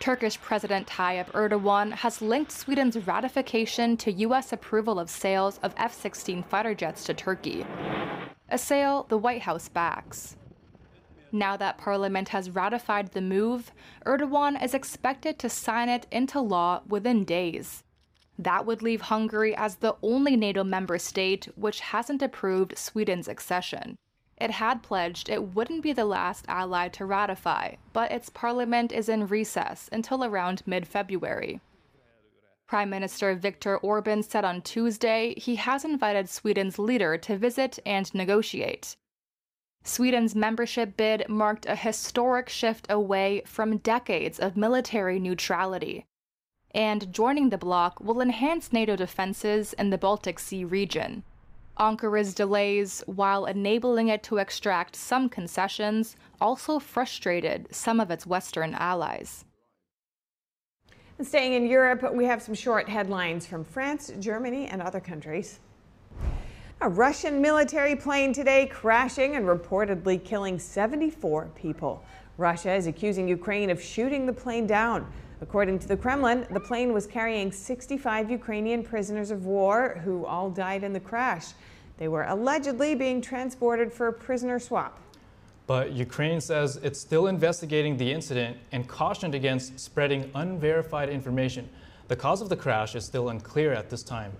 Turkish President Tayyip Erdogan has linked Sweden's ratification to U.S. approval of sales of F 16 fighter jets to Turkey, a sale the White House backs. Now that Parliament has ratified the move, Erdogan is expected to sign it into law within days. That would leave Hungary as the only NATO member state which hasn't approved Sweden's accession. It had pledged it wouldn't be the last ally to ratify, but its parliament is in recess until around mid February. Prime Minister Viktor Orban said on Tuesday he has invited Sweden's leader to visit and negotiate. Sweden's membership bid marked a historic shift away from decades of military neutrality and joining the bloc will enhance NATO defenses in the Baltic Sea region. Ankara's delays, while enabling it to extract some concessions, also frustrated some of its Western allies. Staying in Europe, we have some short headlines from France, Germany, and other countries. A Russian military plane today crashing and reportedly killing 74 people. Russia is accusing Ukraine of shooting the plane down. According to the Kremlin, the plane was carrying 65 Ukrainian prisoners of war who all died in the crash. They were allegedly being transported for a prisoner swap. But Ukraine says it's still investigating the incident and cautioned against spreading unverified information. The cause of the crash is still unclear at this time.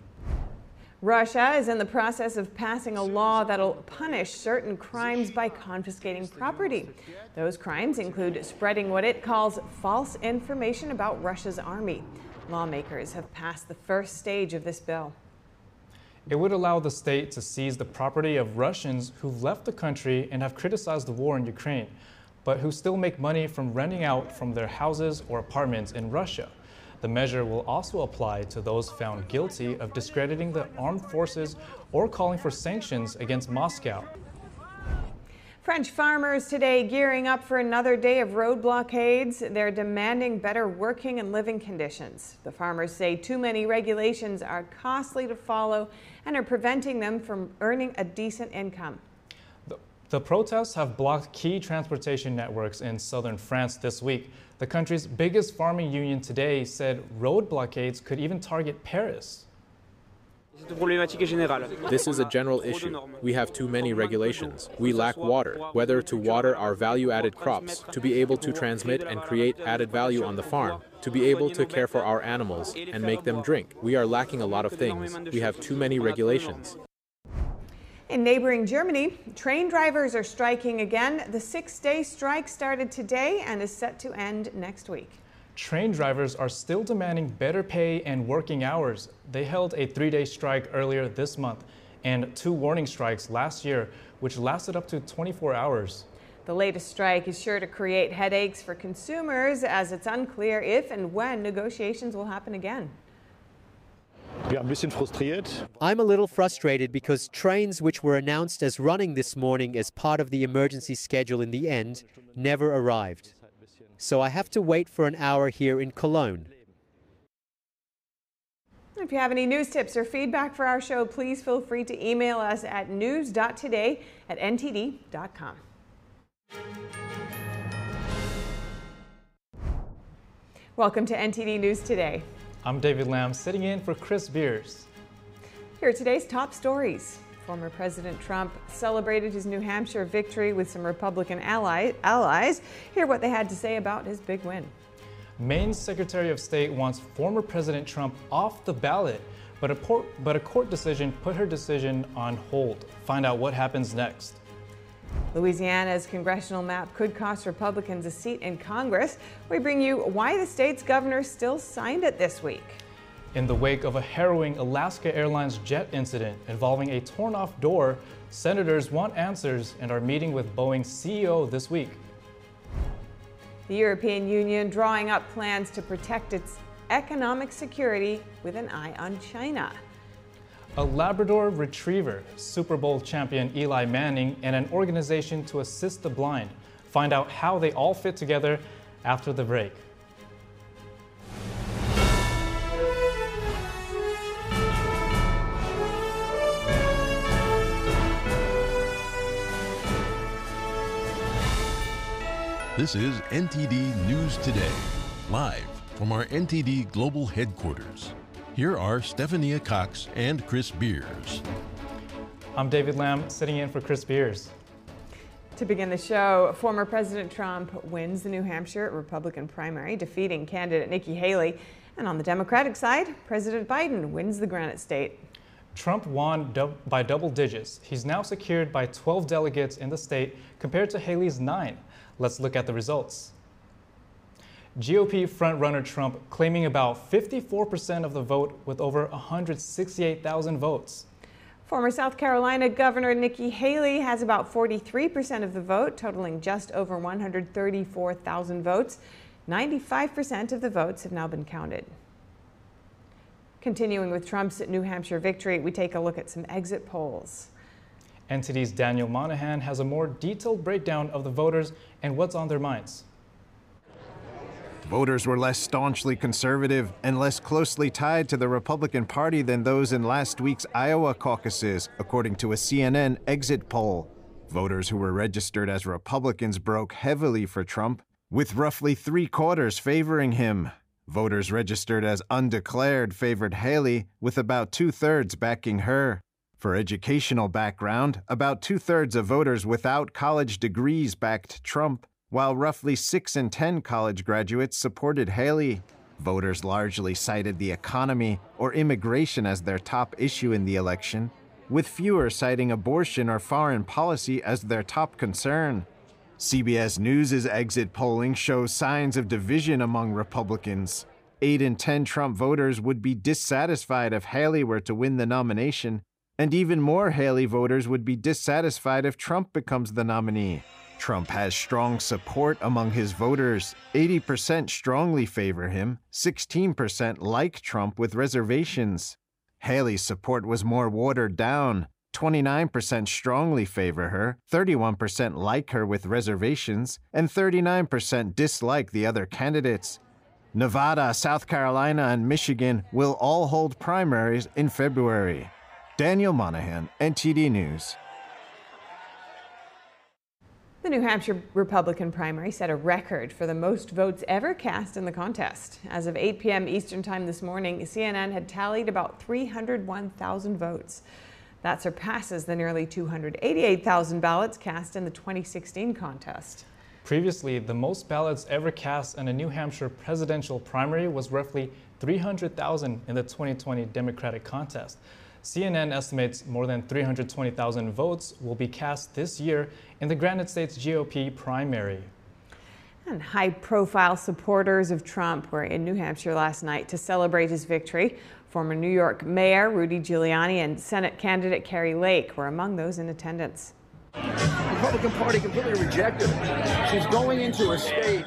Russia is in the process of passing a law that'll punish certain crimes by confiscating property. Those crimes include spreading what it calls false information about Russia's army. Lawmakers have passed the first stage of this bill. It would allow the state to seize the property of Russians who've left the country and have criticized the war in Ukraine, but who still make money from renting out from their houses or apartments in Russia. The measure will also apply to those found guilty of discrediting the armed forces or calling for sanctions against Moscow. French farmers today gearing up for another day of road blockades. They're demanding better working and living conditions. The farmers say too many regulations are costly to follow and are preventing them from earning a decent income. The protests have blocked key transportation networks in southern France this week. The country's biggest farming union today said road blockades could even target Paris. This is a general issue. We have too many regulations. We lack water, whether to water our value added crops, to be able to transmit and create added value on the farm, to be able to care for our animals and make them drink. We are lacking a lot of things. We have too many regulations. In neighboring Germany, train drivers are striking again. The six day strike started today and is set to end next week. Train drivers are still demanding better pay and working hours. They held a three day strike earlier this month and two warning strikes last year, which lasted up to 24 hours. The latest strike is sure to create headaches for consumers as it's unclear if and when negotiations will happen again. I'm a little frustrated because trains which were announced as running this morning as part of the emergency schedule in the end never arrived. So I have to wait for an hour here in Cologne. If you have any news tips or feedback for our show, please feel free to email us at news.today at ntd.com. Welcome to NTD News Today. I'm David Lamb, sitting in for Chris Beers. Here are today's top stories. Former President Trump celebrated his New Hampshire victory with some Republican ally, allies. Hear what they had to say about his big win. Maine's Secretary of State wants former President Trump off the ballot, but a, port, but a court decision put her decision on hold. Find out what happens next. Louisiana's congressional map could cost Republicans a seat in Congress. We bring you why the state's governor still signed it this week. In the wake of a harrowing Alaska Airlines jet incident involving a torn off door, senators want answers and are meeting with Boeing's CEO this week. The European Union drawing up plans to protect its economic security with an eye on China. A Labrador retriever, Super Bowl champion Eli Manning, and an organization to assist the blind. Find out how they all fit together after the break. This is NTD News Today, live from our NTD Global Headquarters. Here are Stephania Cox and Chris Beers. I'm David Lamb, sitting in for Chris Beers. To begin the show, former President Trump wins the New Hampshire Republican primary, defeating candidate Nikki Haley. And on the Democratic side, President Biden wins the Granite State. Trump won by double digits. He's now secured by 12 delegates in the state compared to Haley's nine. Let's look at the results. GOP frontrunner Trump claiming about 54% of the vote with over 168,000 votes. Former South Carolina Governor Nikki Haley has about 43% of the vote, totaling just over 134,000 votes. 95% of the votes have now been counted. Continuing with Trump's New Hampshire victory, we take a look at some exit polls. NTD's Daniel Monahan has a more detailed breakdown of the voters and what's on their minds. Voters were less staunchly conservative and less closely tied to the Republican Party than those in last week's Iowa caucuses, according to a CNN exit poll. Voters who were registered as Republicans broke heavily for Trump, with roughly three quarters favoring him. Voters registered as undeclared favored Haley, with about two thirds backing her. For educational background, about two thirds of voters without college degrees backed Trump, while roughly 6 in 10 college graduates supported Haley. Voters largely cited the economy or immigration as their top issue in the election, with fewer citing abortion or foreign policy as their top concern. CBS News' exit polling shows signs of division among Republicans. 8 in 10 Trump voters would be dissatisfied if Haley were to win the nomination, and even more Haley voters would be dissatisfied if Trump becomes the nominee. Trump has strong support among his voters. 80% strongly favor him, 16% like Trump with reservations. Haley's support was more watered down. 29% strongly favor her, 31% like her with reservations, and 39% dislike the other candidates. Nevada, South Carolina, and Michigan will all hold primaries in February. Daniel Monahan, NTD News. The New Hampshire Republican primary set a record for the most votes ever cast in the contest. As of 8 p.m. Eastern Time this morning, CNN had tallied about 301,000 votes. That surpasses the nearly 288,000 ballots cast in the 2016 contest. Previously, the most ballots ever cast in a New Hampshire presidential primary was roughly 300,000 in the 2020 Democratic contest. CNN estimates more than 320,000 votes will be cast this year in the Granite States GOP primary. And high profile supporters of Trump were in New Hampshire last night to celebrate his victory. Former New York Mayor Rudy Giuliani and Senate candidate Kari Lake were among those in attendance. The Republican Party completely rejected her. She's going into a state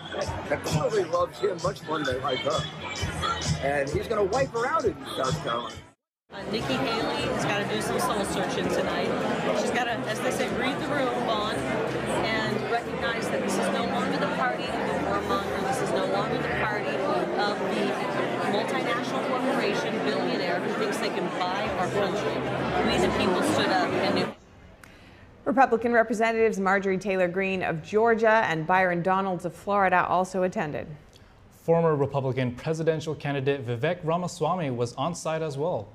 that clearly loves him much more than they like her. And he's going to wipe her out in South Carolina. Uh, Nikki Haley has got to do some soul searching tonight. She's got to, as they say, read the room, Vaughn, and recognize that this is no longer the party of the warmonger. This is no longer the party of the multinational corporation billionaire who thinks they can buy our country. We, the people, stood up and knew. Republican Representatives Marjorie Taylor Greene of Georgia and Byron Donalds of Florida also attended. Former Republican presidential candidate Vivek Ramaswamy was on site as well.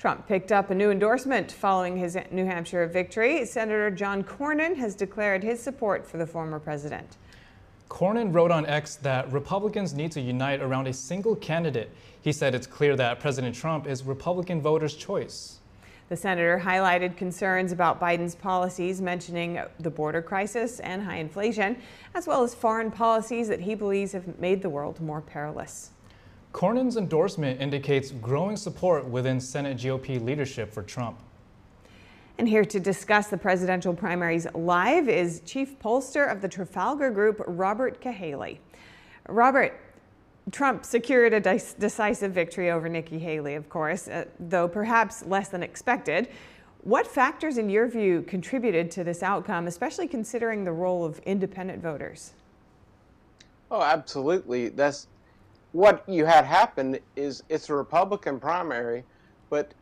Trump picked up a new endorsement following his New Hampshire victory. Senator John Cornyn has declared his support for the former president. Cornyn wrote on X that Republicans need to unite around a single candidate. He said it's clear that President Trump is Republican voters' choice. The senator highlighted concerns about Biden's policies, mentioning the border crisis and high inflation, as well as foreign policies that he believes have made the world more perilous. Cornyn's endorsement indicates growing support within Senate GOP leadership for Trump. And here to discuss the presidential primaries live is Chief Pollster of the Trafalgar Group, Robert Cahaly. Robert, Trump secured a decisive victory over Nikki Haley, of course, uh, though perhaps less than expected. What factors, in your view, contributed to this outcome, especially considering the role of independent voters? Oh, absolutely. That's what you had happen is it's a Republican primary, but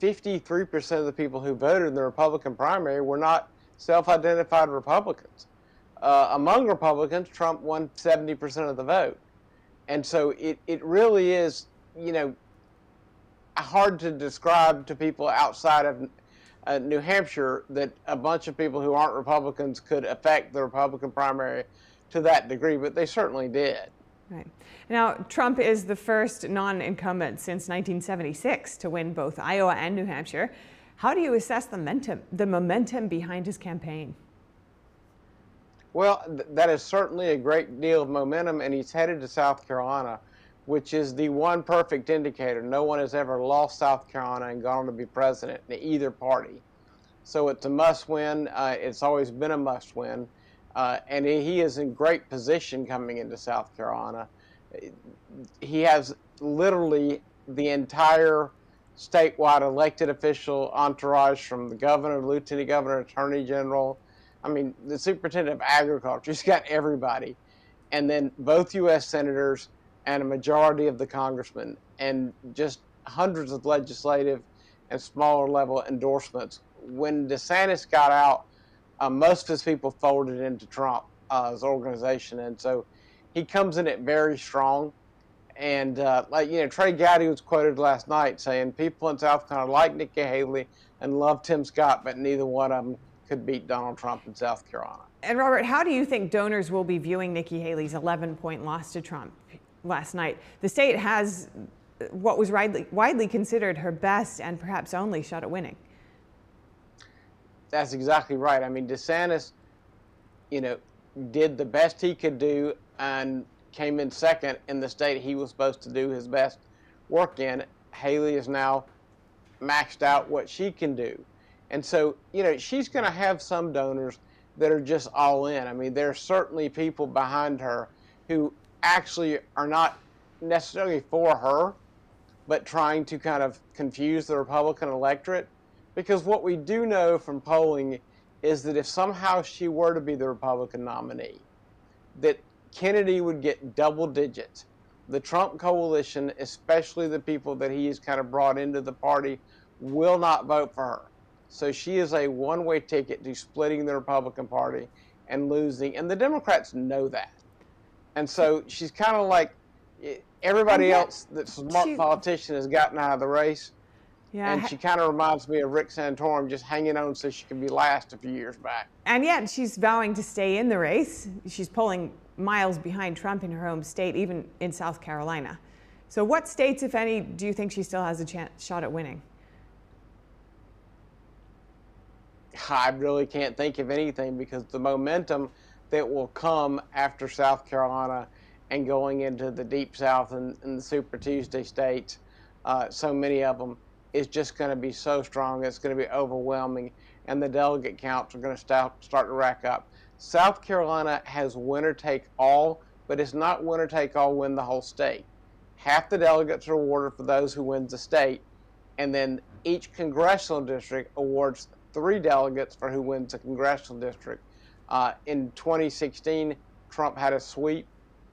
53% of the people who voted in the Republican primary were not self-identified Republicans. Uh, among Republicans, Trump won 70% of the vote. And so it, it really is, you know, hard to describe to people outside of uh, New Hampshire that a bunch of people who aren't Republicans could affect the Republican primary to that degree, but they certainly did. Right. Now, Trump is the first non incumbent since 1976 to win both Iowa and New Hampshire. How do you assess the momentum, the momentum behind his campaign? Well, th- that is certainly a great deal of momentum, and he's headed to South Carolina, which is the one perfect indicator. No one has ever lost South Carolina and gone on to be president in either party. So it's a must win. Uh, it's always been a must win. Uh, and he is in great position coming into South Carolina. He has literally the entire statewide elected official entourage from the governor, lieutenant governor, attorney general, I mean, the superintendent of agriculture. He's got everybody. And then both U.S. senators and a majority of the congressmen, and just hundreds of legislative and smaller level endorsements. When DeSantis got out, uh, most of his people folded into Trump's uh, organization. And so he comes in it very strong. And uh, like you know, Trey Gowdy was quoted last night saying people in South Carolina like Nikki Haley and love Tim Scott, but neither one of them could beat Donald Trump in South Carolina. And Robert, how do you think donors will be viewing Nikki Haley's 11 point loss to Trump last night? The state has what was widely, widely considered her best and perhaps only shot at winning. That's exactly right. I mean, DeSantis, you know, did the best he could do and came in second in the state he was supposed to do his best work in. Haley is now maxed out what she can do. And so, you know, she's going to have some donors that are just all in. I mean, there are certainly people behind her who actually are not necessarily for her, but trying to kind of confuse the Republican electorate. Because what we do know from polling is that if somehow she were to be the Republican nominee, that Kennedy would get double digits. The Trump coalition, especially the people that he has kind of brought into the party, will not vote for her. So she is a one way ticket to splitting the Republican Party and losing. And the Democrats know that. And so she's kind of like eh, everybody else that's a smart she, politician has gotten out of the race. Yeah, and she kind of reminds me of Rick Santorum just hanging on so she can be last a few years back. And yet she's vowing to stay in the race. She's pulling miles behind Trump in her home state, even in South Carolina. So, what states, if any, do you think she still has a chance, shot at winning? I really can't think of anything because the momentum that will come after South Carolina and going into the Deep South and, and the Super Tuesday states, uh, so many of them, is just going to be so strong. It's going to be overwhelming, and the delegate counts are going to start, start to rack up. South Carolina has winner take all, but it's not winner take all win the whole state. Half the delegates are awarded for those who win the state, and then each congressional district awards three delegates for who wins a congressional district. Uh, in 2016, Trump had a sweep,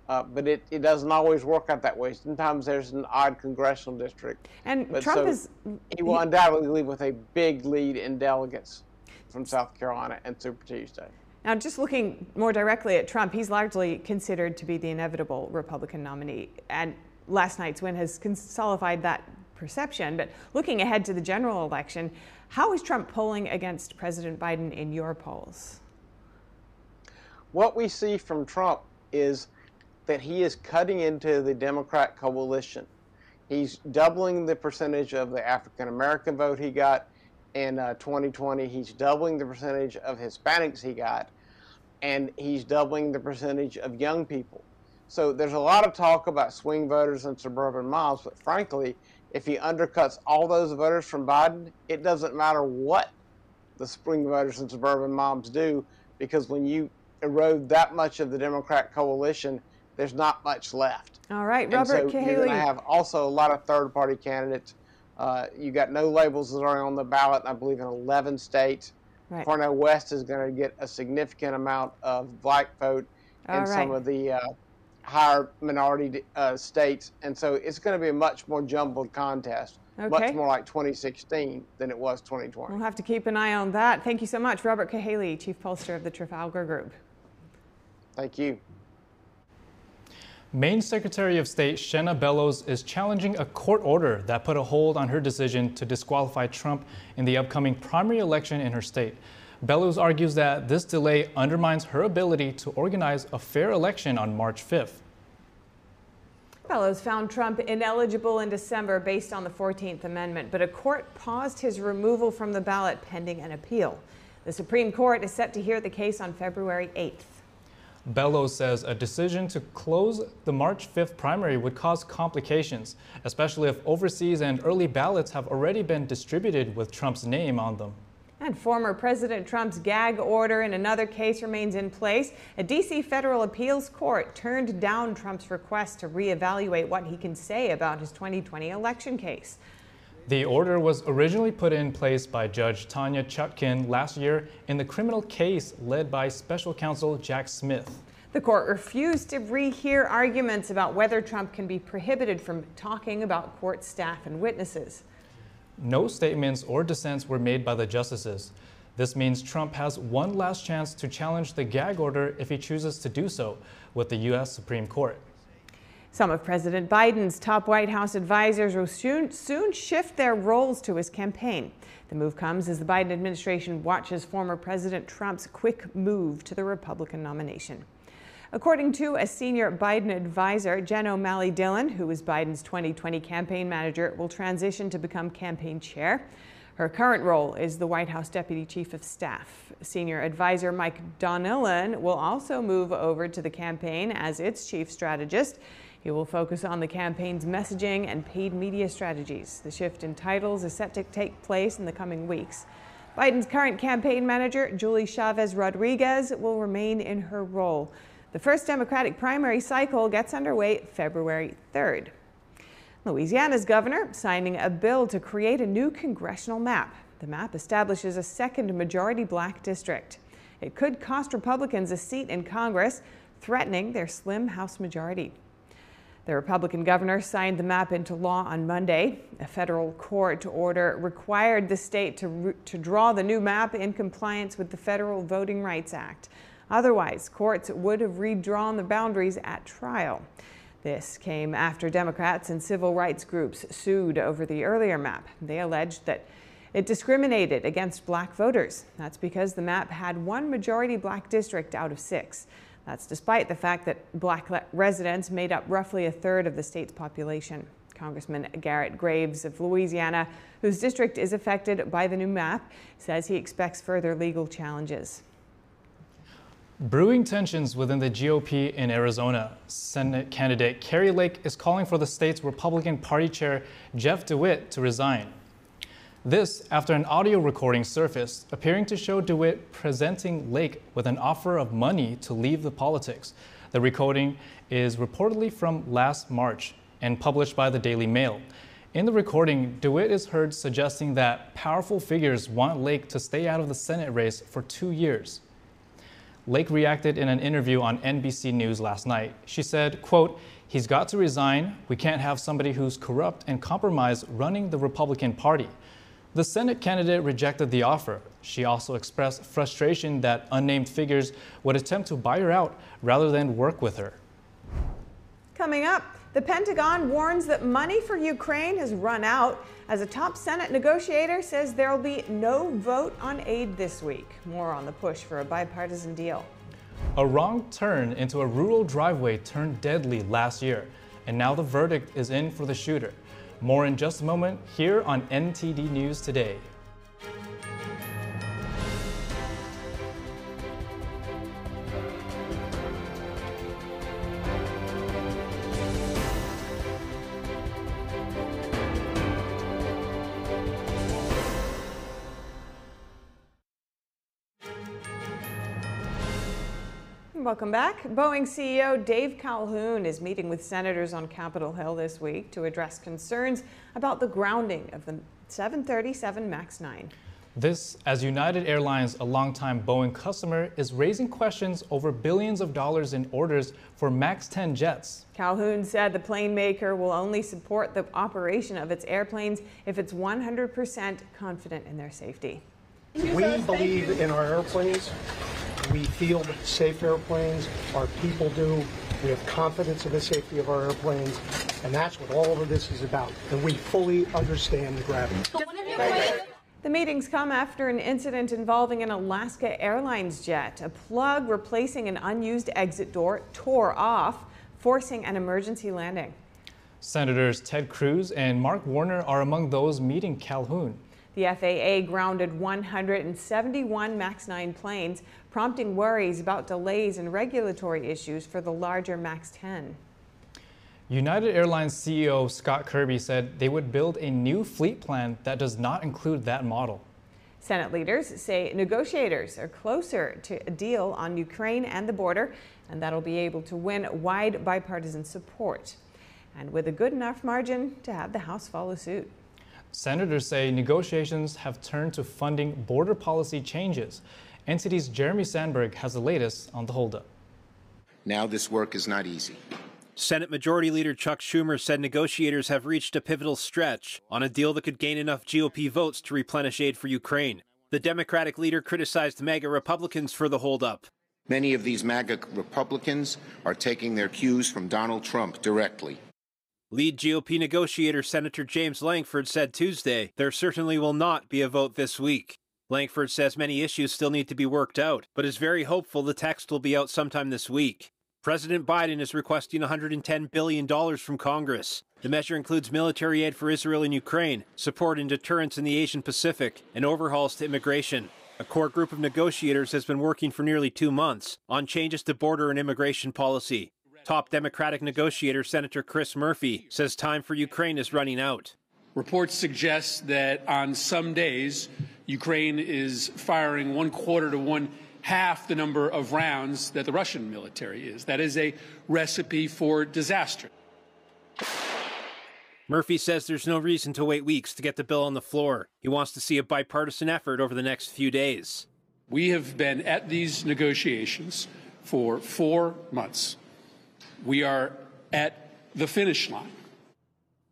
uh, but it, it doesn't always work out that way. Sometimes there's an odd congressional district. And but Trump so is. He will undoubtedly leave with a big lead in delegates from South Carolina and Super Tuesday. Now, just looking more directly at Trump, he's largely considered to be the inevitable Republican nominee. And last night's win has consolidated that perception. But looking ahead to the general election, how is Trump polling against President Biden in your polls? What we see from Trump is that he is cutting into the Democrat coalition. He's doubling the percentage of the African American vote he got in uh, 2020. He's doubling the percentage of Hispanics he got, and he's doubling the percentage of young people. So there's a lot of talk about swing voters and suburban mobs, but frankly, if he undercuts all those voters from Biden, it doesn't matter what the swing voters and suburban mobs do, because when you erode that much of the Democrat coalition, there's not much left. All right, And Robert so you're going to have also a lot of third-party candidates. Uh, you got no labels that are on the ballot, I believe, in 11 states. Right. Cornel West is going to get a significant amount of black vote in All some of the uh, higher minority uh, states, and so it's going to be a much more jumbled contest, Okay. much more like 2016 than it was 2020. We'll have to keep an eye on that. Thank you so much, Robert Cahaly, Chief Pollster of the Trafalgar Group. Thank you. Maine Secretary of State Shenna Bellows is challenging a court order that put a hold on her decision to disqualify Trump in the upcoming primary election in her state. Bellows argues that this delay undermines her ability to organize a fair election on March 5th. Bellows found Trump ineligible in December based on the 14th Amendment, but a court paused his removal from the ballot pending an appeal. The Supreme Court is set to hear the case on February 8th. Bellows says a decision to close the March 5th primary would cause complications, especially if overseas and early ballots have already been distributed with Trump's name on them. And former President Trump's gag order in another case remains in place. A D.C. federal appeals court turned down Trump's request to reevaluate what he can say about his 2020 election case. The order was originally put in place by Judge Tanya Chutkin last year in the criminal case led by special counsel Jack Smith. The court refused to rehear arguments about whether Trump can be prohibited from talking about court staff and witnesses. No statements or dissents were made by the justices. This means Trump has one last chance to challenge the gag order if he chooses to do so with the U.S. Supreme Court. Some of President Biden's top White House advisors will soon, soon shift their roles to his campaign. The move comes as the Biden administration watches former President Trump's quick move to the Republican nomination. According to a senior Biden advisor, Jen O'Malley Dillon, who was Biden's 2020 campaign manager, will transition to become campaign chair. Her current role is the White House Deputy Chief of Staff. Senior advisor Mike Donilon will also move over to the campaign as its chief strategist. He will focus on the campaign's messaging and paid media strategies. The shift in titles is set to take place in the coming weeks. Biden's current campaign manager, Julie Chavez Rodriguez, will remain in her role. The first Democratic primary cycle gets underway February 3rd. Louisiana's governor signing a bill to create a new congressional map. The map establishes a second majority black district. It could cost Republicans a seat in Congress, threatening their slim House majority. The Republican governor signed the map into law on Monday. A federal court order required the state to, to draw the new map in compliance with the Federal Voting Rights Act. Otherwise, courts would have redrawn the boundaries at trial. This came after Democrats and civil rights groups sued over the earlier map. They alleged that it discriminated against black voters. That's because the map had one majority black district out of six. That's despite the fact that black residents made up roughly a third of the state's population. Congressman Garrett Graves of Louisiana, whose district is affected by the new map, says he expects further legal challenges. Brewing tensions within the GOP in Arizona. Senate candidate Kari Lake is calling for the state's Republican Party chair, Jeff DeWitt, to resign. This after an audio recording surfaced appearing to show DeWitt presenting Lake with an offer of money to leave the politics. The recording is reportedly from last March and published by the Daily Mail. In the recording, DeWitt is heard suggesting that powerful figures want Lake to stay out of the Senate race for two years. Lake reacted in an interview on NBC News last night. She said, quote, he's got to resign. We can't have somebody who's corrupt and compromised running the Republican Party. The Senate candidate rejected the offer. She also expressed frustration that unnamed figures would attempt to buy her out rather than work with her. Coming up, the Pentagon warns that money for Ukraine has run out as a top Senate negotiator says there will be no vote on aid this week. More on the push for a bipartisan deal. A wrong turn into a rural driveway turned deadly last year, and now the verdict is in for the shooter. More in just a moment here on NTD News Today. Welcome back. Boeing CEO Dave Calhoun is meeting with senators on Capitol Hill this week to address concerns about the grounding of the 737 MAX 9. This, as United Airlines, a longtime Boeing customer, is raising questions over billions of dollars in orders for MAX 10 jets. Calhoun said the plane maker will only support the operation of its airplanes if it's 100% confident in their safety. We believe in our airplanes. We field safe airplanes. Our people do. We have confidence in the safety of our airplanes. And that's what all of this is about. And we fully understand the gravity. The meetings come after an incident involving an Alaska Airlines jet. A plug replacing an unused exit door tore off, forcing an emergency landing. Senators Ted Cruz and Mark Warner are among those meeting Calhoun. The FAA grounded 171 MAX 9 planes, prompting worries about delays and regulatory issues for the larger MAX 10. United Airlines CEO Scott Kirby said they would build a new fleet plan that does not include that model. Senate leaders say negotiators are closer to a deal on Ukraine and the border, and that'll be able to win wide bipartisan support, and with a good enough margin to have the House follow suit. Senators say negotiations have turned to funding border policy changes. NTD's Jeremy Sandberg has the latest on the holdup. Now, this work is not easy. Senate Majority Leader Chuck Schumer said negotiators have reached a pivotal stretch on a deal that could gain enough GOP votes to replenish aid for Ukraine. The Democratic leader criticized MAGA Republicans for the holdup. Many of these MAGA Republicans are taking their cues from Donald Trump directly. Lead GOP negotiator Senator James Lankford said Tuesday there certainly will not be a vote this week. Lankford says many issues still need to be worked out, but is very hopeful the text will be out sometime this week. President Biden is requesting $110 billion from Congress. The measure includes military aid for Israel and Ukraine, support and deterrence in the Asian Pacific, and overhauls to immigration. A core group of negotiators has been working for nearly two months on changes to border and immigration policy. Top Democratic negotiator Senator Chris Murphy says time for Ukraine is running out. Reports suggest that on some days, Ukraine is firing one quarter to one half the number of rounds that the Russian military is. That is a recipe for disaster. Murphy says there's no reason to wait weeks to get the bill on the floor. He wants to see a bipartisan effort over the next few days. We have been at these negotiations for four months. We are at the finish line.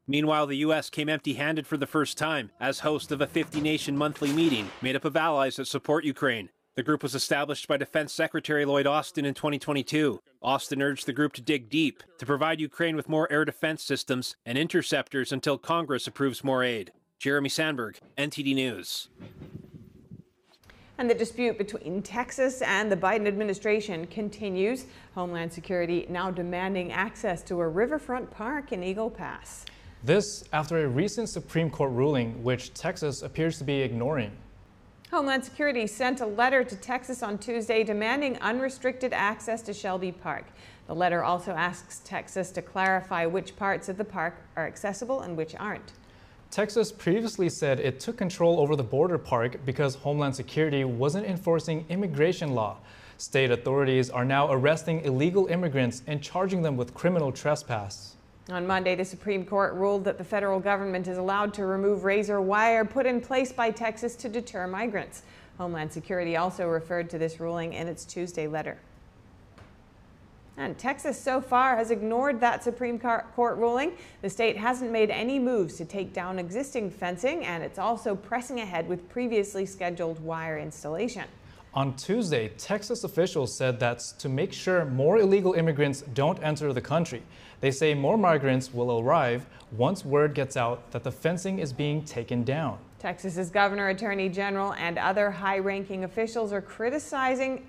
Meanwhile, the U.S. came empty handed for the first time as host of a 50 nation monthly meeting made up of allies that support Ukraine. The group was established by Defense Secretary Lloyd Austin in 2022. Austin urged the group to dig deep to provide Ukraine with more air defense systems and interceptors until Congress approves more aid. Jeremy Sandberg, NTD News. And the dispute between Texas and the Biden administration continues. Homeland Security now demanding access to a riverfront park in Eagle Pass. This after a recent Supreme Court ruling, which Texas appears to be ignoring. Homeland Security sent a letter to Texas on Tuesday demanding unrestricted access to Shelby Park. The letter also asks Texas to clarify which parts of the park are accessible and which aren't. Texas previously said it took control over the border park because Homeland Security wasn't enforcing immigration law. State authorities are now arresting illegal immigrants and charging them with criminal trespass. On Monday, the Supreme Court ruled that the federal government is allowed to remove razor wire put in place by Texas to deter migrants. Homeland Security also referred to this ruling in its Tuesday letter. And Texas so far has ignored that Supreme Court ruling. The state hasn't made any moves to take down existing fencing, and it's also pressing ahead with previously scheduled wire installation. On Tuesday, Texas officials said that's to make sure more illegal immigrants don't enter the country. They say more migrants will arrive once word gets out that the fencing is being taken down. Texas's governor, attorney general, and other high ranking officials are criticizing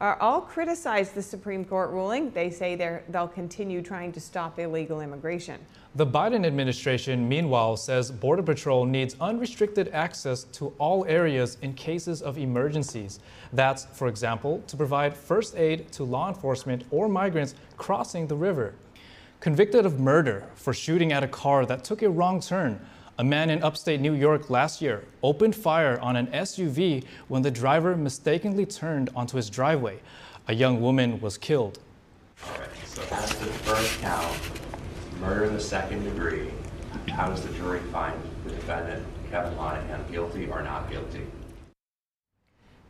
are all criticized the Supreme Court ruling. They say they'll continue trying to stop illegal immigration. The Biden administration, meanwhile, says Border Patrol needs unrestricted access to all areas in cases of emergencies. That's, for example, to provide first aid to law enforcement or migrants crossing the river. Convicted of murder for shooting at a car that took a wrong turn, a man in upstate New York last year opened fire on an SUV when the driver mistakenly turned onto his driveway. A young woman was killed. All right, so as the first count, murder in the second degree, how does the jury find the defendant, Kevin Monahan, guilty or not guilty?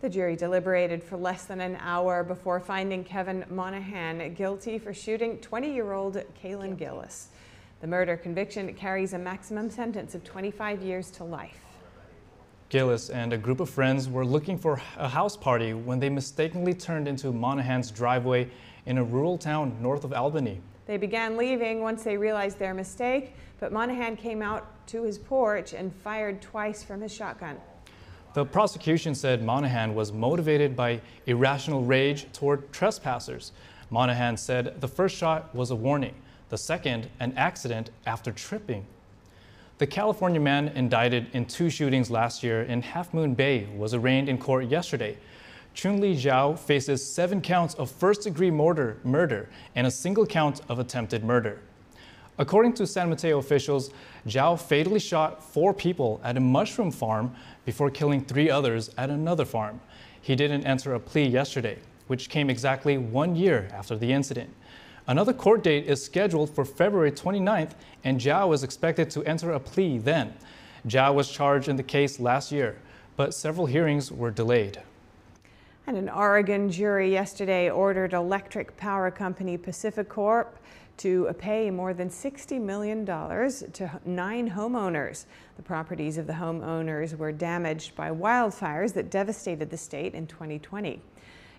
The jury deliberated for less than an hour before finding Kevin Monahan guilty for shooting 20 year old Kaylin Gillis. The murder conviction carries a maximum sentence of 25 years to life. Gillis and a group of friends were looking for a house party when they mistakenly turned into Monahan's driveway in a rural town north of Albany. They began leaving once they realized their mistake, but Monahan came out to his porch and fired twice from his shotgun. The prosecution said Monahan was motivated by irrational rage toward trespassers. Monahan said the first shot was a warning the second, an accident after tripping. The California man indicted in two shootings last year in Half Moon Bay was arraigned in court yesterday. Chun-Li Zhao faces seven counts of first-degree murder, murder and a single count of attempted murder. According to San Mateo officials, Zhao fatally shot four people at a mushroom farm before killing three others at another farm. He didn't enter a plea yesterday, which came exactly one year after the incident. Another court date is scheduled for February 29th, and Zhao is expected to enter a plea then. Zhao was charged in the case last year, but several hearings were delayed. And an Oregon jury yesterday ordered electric power company PacifiCorp to pay more than $60 million to nine homeowners. The properties of the homeowners were damaged by wildfires that devastated the state in 2020.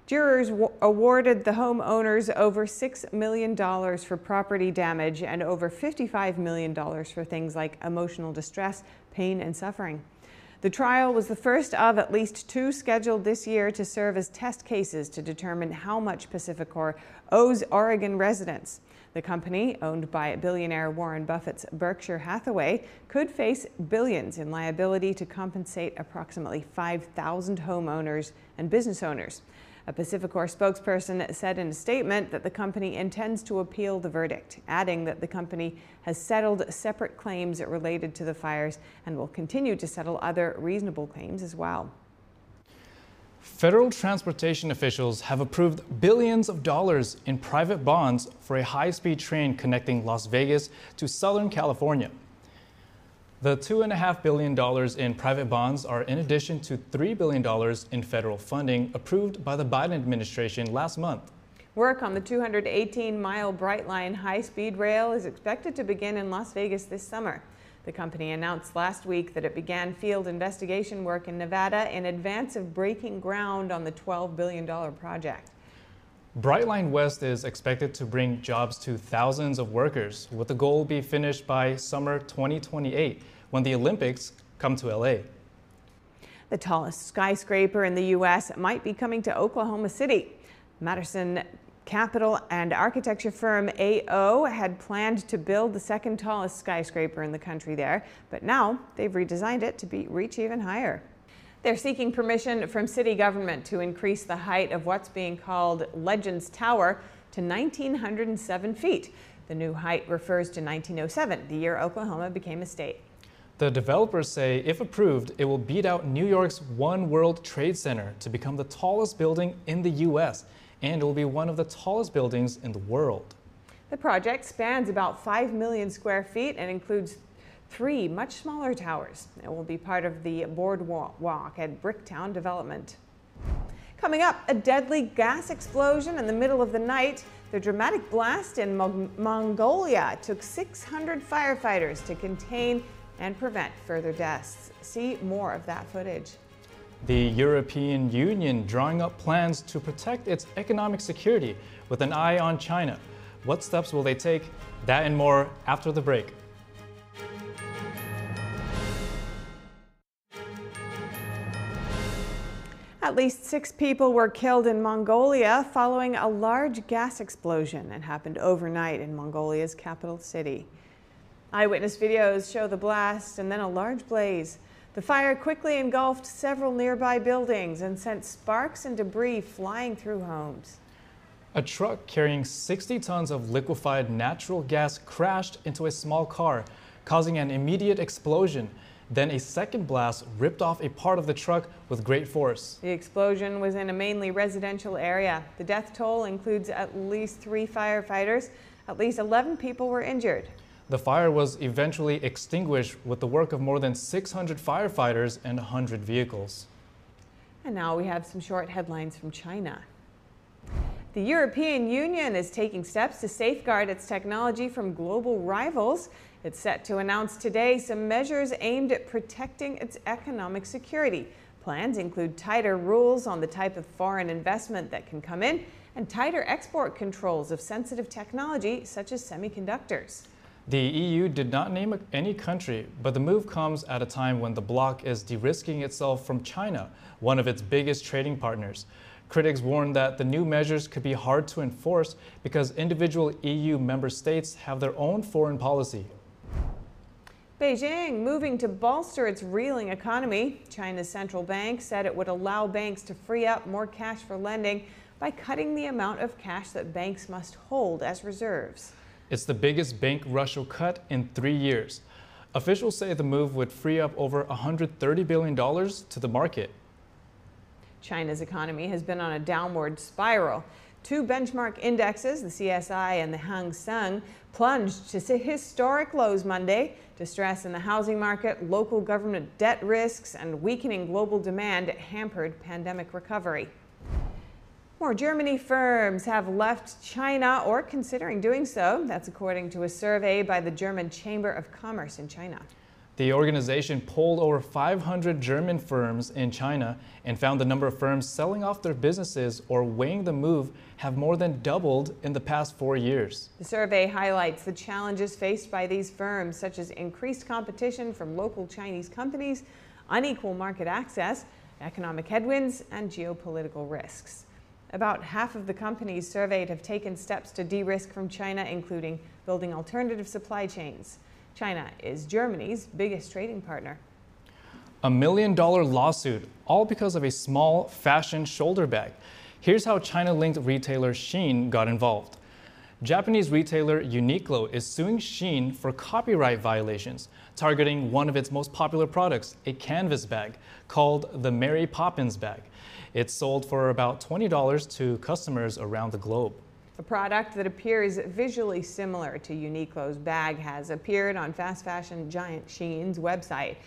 Jurors awarded the homeowners over $6 million for property damage and over $55 million for things like emotional distress, pain, and suffering. The trial was the first of at least two scheduled this year to serve as test cases to determine how much PacifiCorp owes Oregon residents. The company, owned by billionaire Warren Buffett's Berkshire Hathaway, could face billions in liability to compensate approximately 5,000 homeowners and business owners. A PacifiCorp spokesperson said in a statement that the company intends to appeal the verdict, adding that the company has settled separate claims related to the fires and will continue to settle other reasonable claims as well. Federal transportation officials have approved billions of dollars in private bonds for a high speed train connecting Las Vegas to Southern California. The $2.5 billion in private bonds are in addition to $3 billion in federal funding approved by the Biden administration last month. Work on the 218 mile Brightline high speed rail is expected to begin in Las Vegas this summer. The company announced last week that it began field investigation work in Nevada in advance of breaking ground on the $12 billion project. Brightline West is expected to bring jobs to thousands of workers, with the goal be finished by summer 2028 when the Olympics come to LA. The tallest skyscraper in the U.S. might be coming to Oklahoma City. Matteson capital and architecture firm AO had planned to build the second tallest skyscraper in the country there, but now they've redesigned it to be, reach even higher. They're seeking permission from city government to increase the height of what's being called Legends Tower to 1,907 feet. The new height refers to 1907, the year Oklahoma became a state. The developers say if approved, it will beat out New York's One World Trade Center to become the tallest building in the U.S., and it will be one of the tallest buildings in the world. The project spans about 5 million square feet and includes three much smaller towers. It will be part of the boardwalk at Bricktown development. Coming up, a deadly gas explosion in the middle of the night. The dramatic blast in Mo Mongolia took 600 firefighters to contain and prevent further deaths. See more of that footage. The European Union drawing up plans to protect its economic security with an eye on China. What steps will they take? That and more after the break. At least six people were killed in Mongolia following a large gas explosion that happened overnight in Mongolia's capital city. Eyewitness videos show the blast and then a large blaze. The fire quickly engulfed several nearby buildings and sent sparks and debris flying through homes. A truck carrying 60 tons of liquefied natural gas crashed into a small car, causing an immediate explosion. Then a second blast ripped off a part of the truck with great force. The explosion was in a mainly residential area. The death toll includes at least three firefighters. At least 11 people were injured. The fire was eventually extinguished with the work of more than 600 firefighters and 100 vehicles. And now we have some short headlines from China. The European Union is taking steps to safeguard its technology from global rivals. It's set to announce today some measures aimed at protecting its economic security. Plans include tighter rules on the type of foreign investment that can come in and tighter export controls of sensitive technology such as semiconductors. The EU did not name any country, but the move comes at a time when the bloc is de-risking itself from China, one of its biggest trading partners. Critics warn that the new measures could be hard to enforce because individual EU member states have their own foreign policy. Beijing moving to bolster its reeling economy. China's central bank said it would allow banks to free up more cash for lending by cutting the amount of cash that banks must hold as reserves. It's the biggest bank rush cut in three years. Officials say the move would free up over $130 billion to the market. China's economy has been on a downward spiral. Two benchmark indexes, the CSI and the Hang Seng, plunged to historic lows Monday. Distress in the housing market, local government debt risks, and weakening global demand hampered pandemic recovery. More Germany firms have left China or considering doing so. That's according to a survey by the German Chamber of Commerce in China. The organization polled over 500 German firms in China and found the number of firms selling off their businesses or weighing the move have more than doubled in the past four years. The survey highlights the challenges faced by these firms, such as increased competition from local Chinese companies, unequal market access, economic headwinds, and geopolitical risks. About half of the companies surveyed have taken steps to de risk from China, including building alternative supply chains. China is Germany's biggest trading partner. A million dollar lawsuit, all because of a small fashion shoulder bag. Here's how China linked retailer Shein got involved. Japanese retailer Uniqlo is suing Shein for copyright violations, targeting one of its most popular products, a canvas bag called the Mary Poppins bag. It's sold for about $20 to customers around the globe. A product that appears visually similar to Uniqlo's bag has appeared on fast fashion giant Shein's website.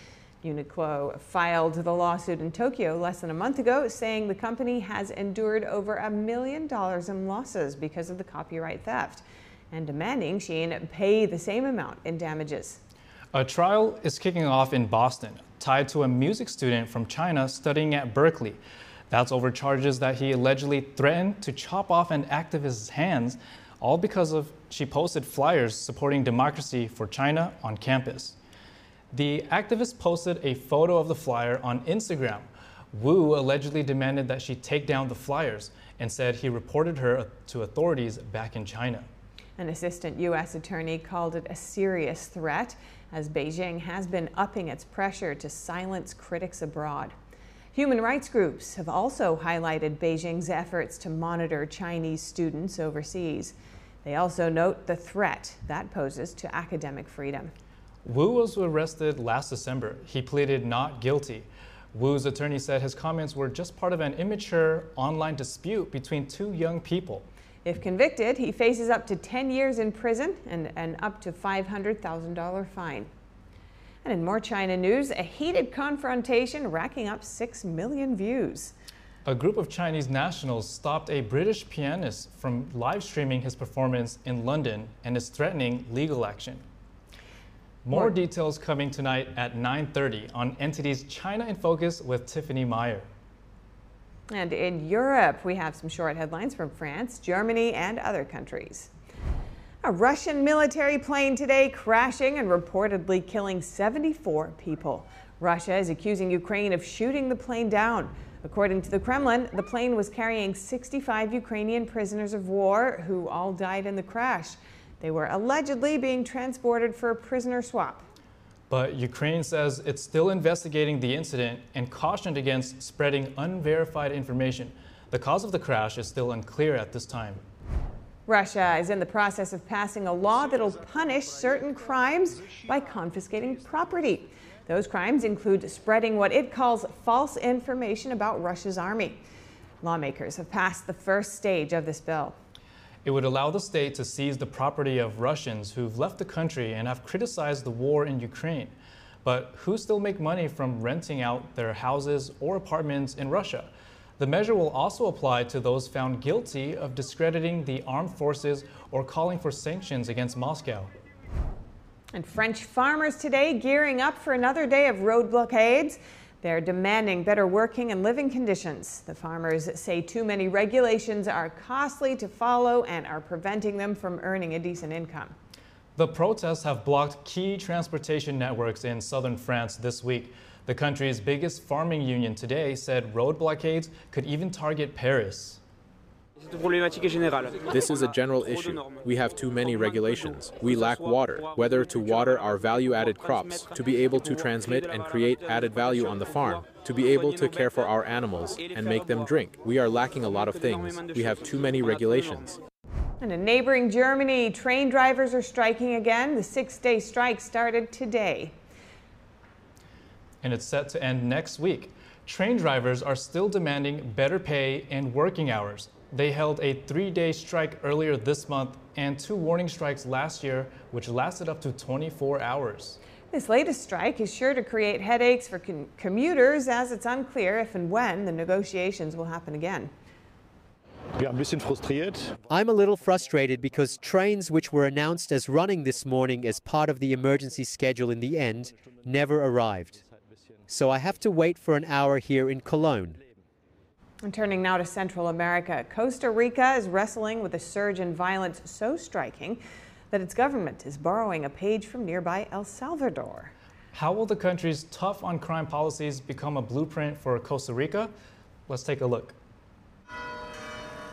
Uniqlo filed the lawsuit in Tokyo less than a month ago, saying the company has endured over a million dollars in losses because of the copyright theft and demanding Shein pay the same amount in damages. A trial is kicking off in Boston, tied to a music student from China studying at Berklee. That's over charges that he allegedly threatened to chop off an activist's hands, all because of she posted flyers supporting democracy for China on campus. The activist posted a photo of the flyer on Instagram. Wu allegedly demanded that she take down the flyers and said he reported her to authorities back in China. An assistant U.S. attorney called it a serious threat as Beijing has been upping its pressure to silence critics abroad. Human rights groups have also highlighted Beijing's efforts to monitor Chinese students overseas. They also note the threat that poses to academic freedom. Wu was arrested last December. He pleaded not guilty. Wu's attorney said his comments were just part of an immature online dispute between two young people. If convicted, he faces up to 10 years in prison and an up to $500,000 fine. And in more China news, a heated confrontation racking up 6 million views. A group of Chinese nationals stopped a British pianist from live streaming his performance in London and is threatening legal action. More, more details coming tonight at 9:30 on NTD's China in Focus with Tiffany Meier. And in Europe, we have some short headlines from France, Germany, and other countries. A Russian military plane today crashing and reportedly killing 74 people. Russia is accusing Ukraine of shooting the plane down. According to the Kremlin, the plane was carrying 65 Ukrainian prisoners of war who all died in the crash. They were allegedly being transported for a prisoner swap. But Ukraine says it's still investigating the incident and cautioned against spreading unverified information. The cause of the crash is still unclear at this time. Russia is in the process of passing a law that'll punish certain crimes by confiscating property. Those crimes include spreading what it calls false information about Russia's army. Lawmakers have passed the first stage of this bill. It would allow the state to seize the property of Russians who've left the country and have criticized the war in Ukraine, but who still make money from renting out their houses or apartments in Russia. The measure will also apply to those found guilty of discrediting the armed forces or calling for sanctions against Moscow. And French farmers today gearing up for another day of road blockades. They're demanding better working and living conditions. The farmers say too many regulations are costly to follow and are preventing them from earning a decent income. The protests have blocked key transportation networks in southern France this week. The country's biggest farming union today said road blockades could even target Paris. This is a general issue. We have too many regulations. We lack water, whether to water our value added crops, to be able to transmit and create added value on the farm, to be able to care for our animals and make them drink. We are lacking a lot of things. We have too many regulations. And in neighboring Germany, train drivers are striking again. The six day strike started today and it's set to end next week. Train drivers are still demanding better pay and working hours. They held a three day strike earlier this month and two warning strikes last year, which lasted up to 24 hours. This latest strike is sure to create headaches for commuters as it's unclear if and when the negotiations will happen again. I'm a little frustrated because trains which were announced as running this morning as part of the emergency schedule in the end never arrived so I have to wait for an hour here in Cologne. And turning now to Central America, Costa Rica is wrestling with a surge in violence so striking that its government is borrowing a page from nearby El Salvador. How will the country's tough on crime policies become a blueprint for Costa Rica? Let's take a look.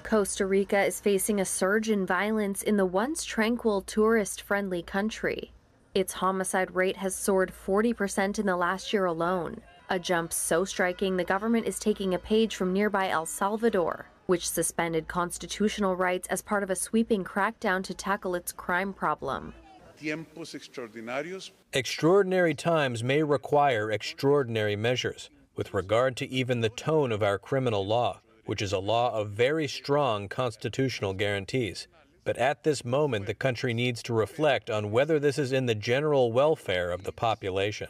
Costa Rica is facing a surge in violence in the once tranquil tourist friendly country. Its homicide rate has soared 40% in the last year alone, a jump so striking the government is taking a page from nearby El Salvador, which suspended constitutional rights as part of a sweeping crackdown to tackle its crime problem. Extraordinary times may require extraordinary measures with regard to even the tone of our criminal law, which is a law of very strong constitutional guarantees. But at this moment, the country needs to reflect on whether this is in the general welfare of the population.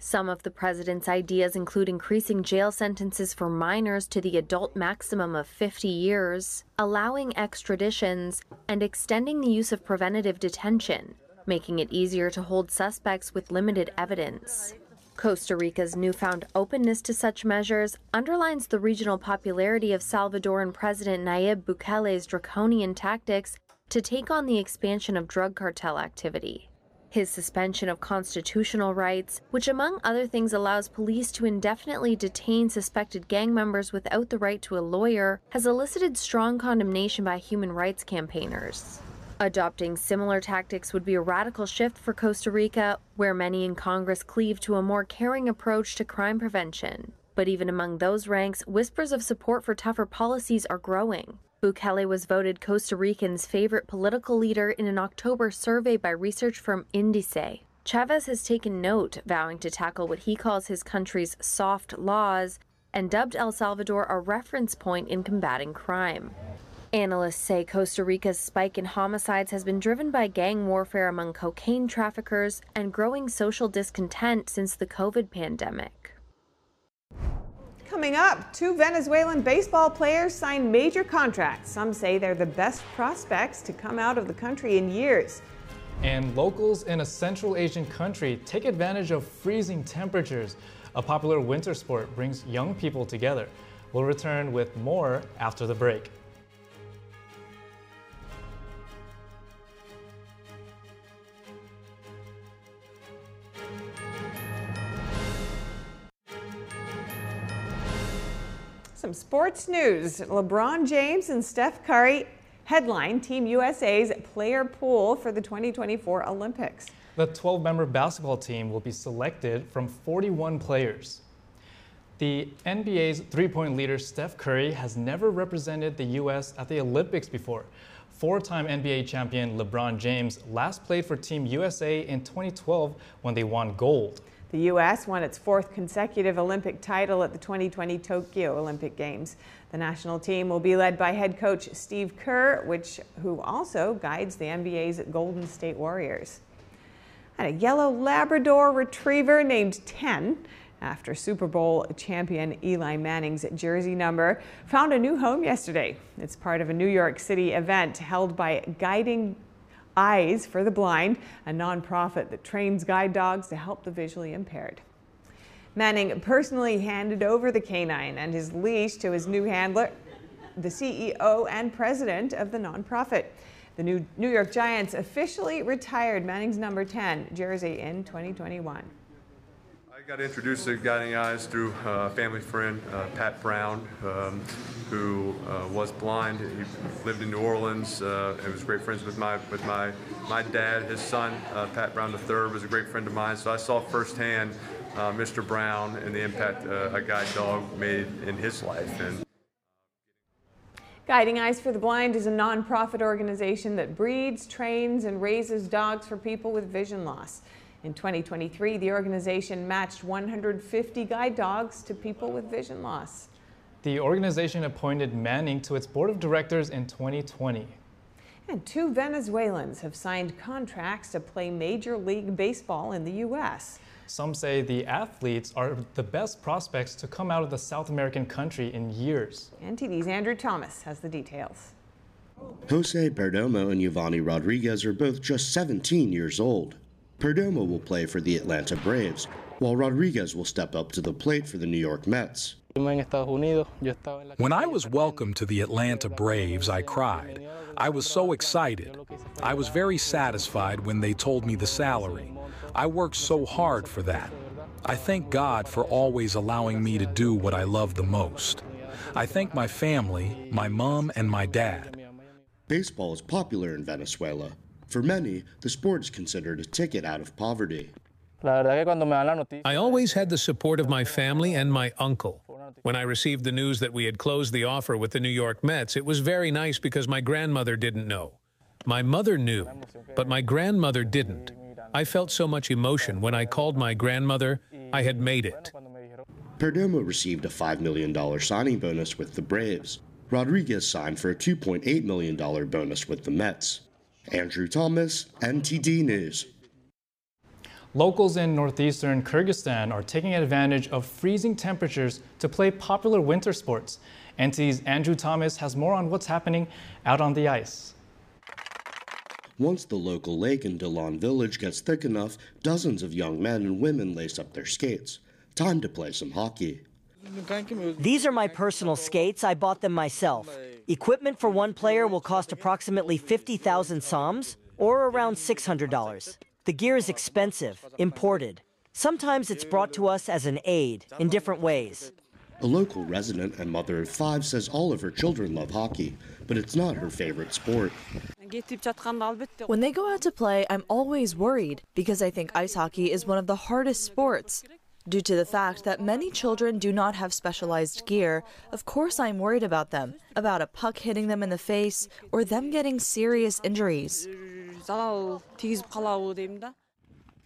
Some of the president's ideas include increasing jail sentences for minors to the adult maximum of 50 years, allowing extraditions, and extending the use of preventative detention, making it easier to hold suspects with limited evidence. Costa Rica's newfound openness to such measures underlines the regional popularity of Salvadoran President Nayib Bukele's draconian tactics to take on the expansion of drug cartel activity. His suspension of constitutional rights, which among other things allows police to indefinitely detain suspected gang members without the right to a lawyer, has elicited strong condemnation by human rights campaigners. Adopting similar tactics would be a radical shift for Costa Rica, where many in Congress cleave to a more caring approach to crime prevention. But even among those ranks, whispers of support for tougher policies are growing. Bukele was voted Costa Rican's favorite political leader in an October survey by research firm Indice. Chaves has taken note, vowing to tackle what he calls his country's soft laws and dubbed El Salvador a reference point in combating crime. Analysts say Costa Rica's spike in homicides has been driven by gang warfare among cocaine traffickers and growing social discontent since the COVID pandemic. Coming up, two Venezuelan baseball players signed major contracts. Some say they're the best prospects to come out of the country in years. And locals in a Central Asian country take advantage of freezing temperatures. A popular winter sport brings young people together. We'll return with more after the break. Some sports news. LeBron James and Steph Curry headline Team USA's player pool for the 2024 Olympics. The 12 member basketball team will be selected from 41 players. The NBA's three point leader Steph Curry has never represented the U.S. at the Olympics before. Four time NBA champion LeBron James last played for Team USA in 2012 when they won gold. The U.S. won its fourth consecutive Olympic title at the 2020 Tokyo Olympic Games. The national team will be led by head coach Steve Kerr, which, who also guides the NBA's Golden State Warriors. And a yellow Labrador retriever named 10 after Super Bowl champion Eli Manning's jersey number found a new home yesterday. It's part of a New York City event held by Guiding Eyes for the Blind, a nonprofit that trains guide dogs to help the visually impaired. Manning personally handed over the canine and his leash to his new handler, the CEO and president of the nonprofit. The new York Giants officially retired Manning's number 10 jersey in 2021. Got introduced to Guiding Eyes through a family friend, uh, Pat Brown, um, who uh, was blind. He lived in New Orleans uh, and was great friends with my with my my dad. His son, uh, Pat Brown III, was a great friend of mine. So I saw firsthand uh, Mr. Brown and the impact uh, a guide dog made in his life. And Guiding Eyes for the Blind is a nonprofit organization that breeds, trains, and raises dogs for people with vision loss. In 2023, the organization matched 150 guide dogs to people with vision loss. The organization appointed Manning to its board of directors in 2020. And two Venezuelans have signed contracts to play Major League Baseball in the U.S. Some say the athletes are the best prospects to come out of the South American country in years. NTD's Andrew Thomas has the details. Jose Perdomo and Giovanni Rodriguez are both just 17 years old. Perdomo will play for the Atlanta Braves, while Rodriguez will step up to the plate for the New York Mets. When I was welcomed to the Atlanta Braves, I cried. I was so excited. I was very satisfied when they told me the salary. I worked so hard for that. I thank God for always allowing me to do what I love the most. I thank my family, my mom, and my dad. Baseball is popular in Venezuela. For many, the sport is considered a ticket out of poverty. I always had the support of my family and my uncle. When I received the news that we had closed the offer with the New York Mets, it was very nice because my grandmother didn't know. My mother knew, but my grandmother didn't. I felt so much emotion when I called my grandmother, I had made it. Perdomo received a $5 million signing bonus with the Braves. Rodriguez signed for a $2.8 million bonus with the Mets. Andrew Thomas, NTD News. Locals in northeastern Kyrgyzstan are taking advantage of freezing temperatures to play popular winter sports. NTD's Andrew Thomas has more on what's happening out on the ice. Once the local lake in Dilan village gets thick enough, dozens of young men and women lace up their skates. Time to play some hockey. These are my personal skates. I bought them myself. Equipment for one player will cost approximately 50,000 soms, or around $600. The gear is expensive, imported. Sometimes it's brought to us as an aid in different ways. A local resident and mother of five says all of her children love hockey, but it's not her favorite sport. When they go out to play, I'm always worried because I think ice hockey is one of the hardest sports. Due to the fact that many children do not have specialized gear, of course I'm worried about them, about a puck hitting them in the face, or them getting serious injuries.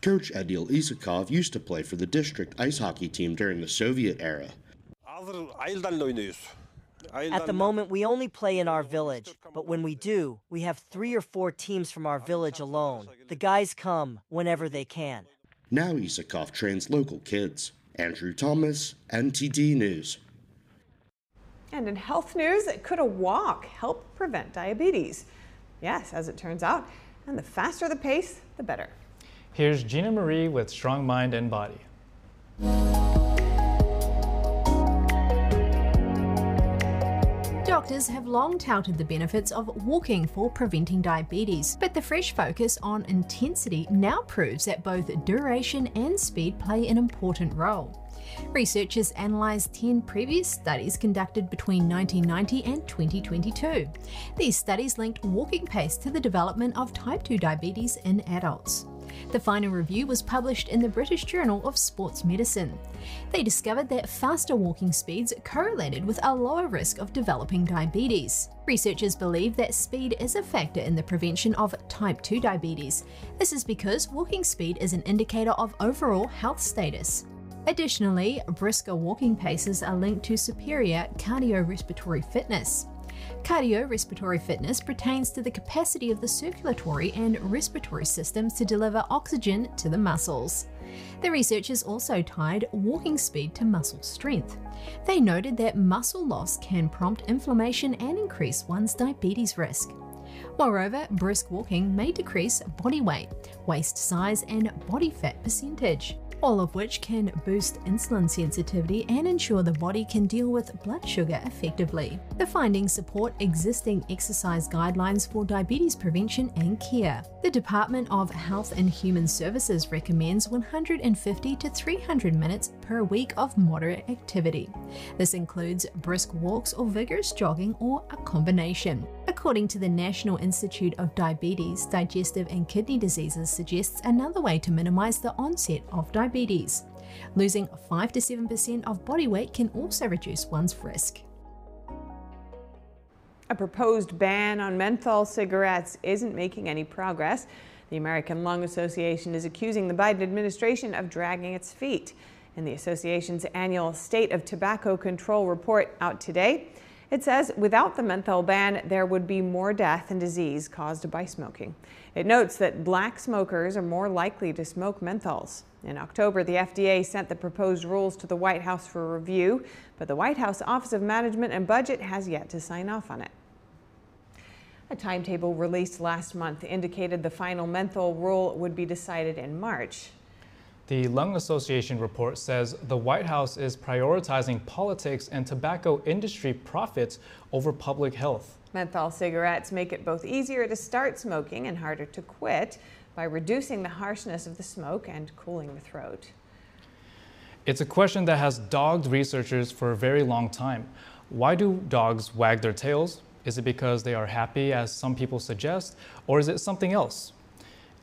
Coach Adil Isakov used to play for the district ice hockey team during the Soviet era. At the moment, we only play in our village, but when we do, we have three or four teams from our village alone. The guys come whenever they can. Now Isakov trains local kids. Andrew Thomas, NTD News. And in health news, could a walk help prevent diabetes? Yes, as it turns out. And the faster the pace, the better. Here's Gina Marie with Strong Mind and Body. Doctors have long touted the benefits of walking for preventing diabetes, but the fresh focus on intensity now proves that both duration and speed play an important role. Researchers analysed 10 previous studies conducted between 1990 and 2022. These studies linked walking pace to the development of type 2 diabetes in adults. The final review was published in the British Journal of Sports Medicine. They discovered that faster walking speeds correlated with a lower risk of developing diabetes. Researchers believe that speed is a factor in the prevention of type 2 diabetes. This is because walking speed is an indicator of overall health status. Additionally, brisker walking paces are linked to superior cardiorespiratory fitness. Cardiorespiratory fitness pertains to the capacity of the circulatory and respiratory systems to deliver oxygen to the muscles. The researchers also tied walking speed to muscle strength. They noted that muscle loss can prompt inflammation and increase one's diabetes risk. Moreover, brisk walking may decrease body weight, waist size, and body fat percentage all of which can boost insulin sensitivity and ensure the body can deal with blood sugar effectively. The findings support existing exercise guidelines for diabetes prevention and care. The Department of Health and Human Services recommends 150 to 300 minutes per week of moderate activity. This includes brisk walks or vigorous jogging or a combination. According to the National Institute of Diabetes, Digestive and Kidney Diseases suggests another way to minimize the onset of diabetes. Losing 5 to 7% of body weight can also reduce one's risk. A proposed ban on menthol cigarettes isn't making any progress. The American Lung Association is accusing the Biden administration of dragging its feet. In the association's annual State of Tobacco Control report out today, it says without the menthol ban, there would be more death and disease caused by smoking. It notes that black smokers are more likely to smoke menthols. In October, the FDA sent the proposed rules to the White House for review, but the White House Office of Management and Budget has yet to sign off on it. A timetable released last month indicated the final menthol rule would be decided in March. The Lung Association report says the White House is prioritizing politics and tobacco industry profits over public health. Menthol cigarettes make it both easier to start smoking and harder to quit by reducing the harshness of the smoke and cooling the throat. It's a question that has dogged researchers for a very long time. Why do dogs wag their tails? Is it because they are happy, as some people suggest, or is it something else?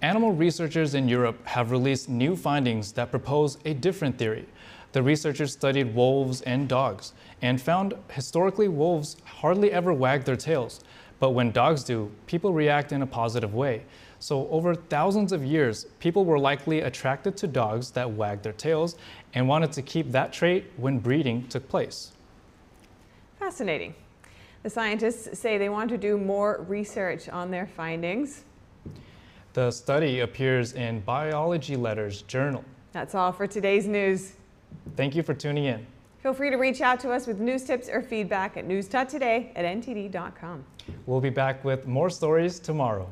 Animal researchers in Europe have released new findings that propose a different theory. The researchers studied wolves and dogs and found historically wolves hardly ever wag their tails. But when dogs do, people react in a positive way. So, over thousands of years, people were likely attracted to dogs that wagged their tails and wanted to keep that trait when breeding took place. Fascinating. The scientists say they want to do more research on their findings. The study appears in Biology Letters Journal. That's all for today's news. Thank you for tuning in. Feel free to reach out to us with news tips or feedback at news.today at ntd.com. We'll be back with more stories tomorrow.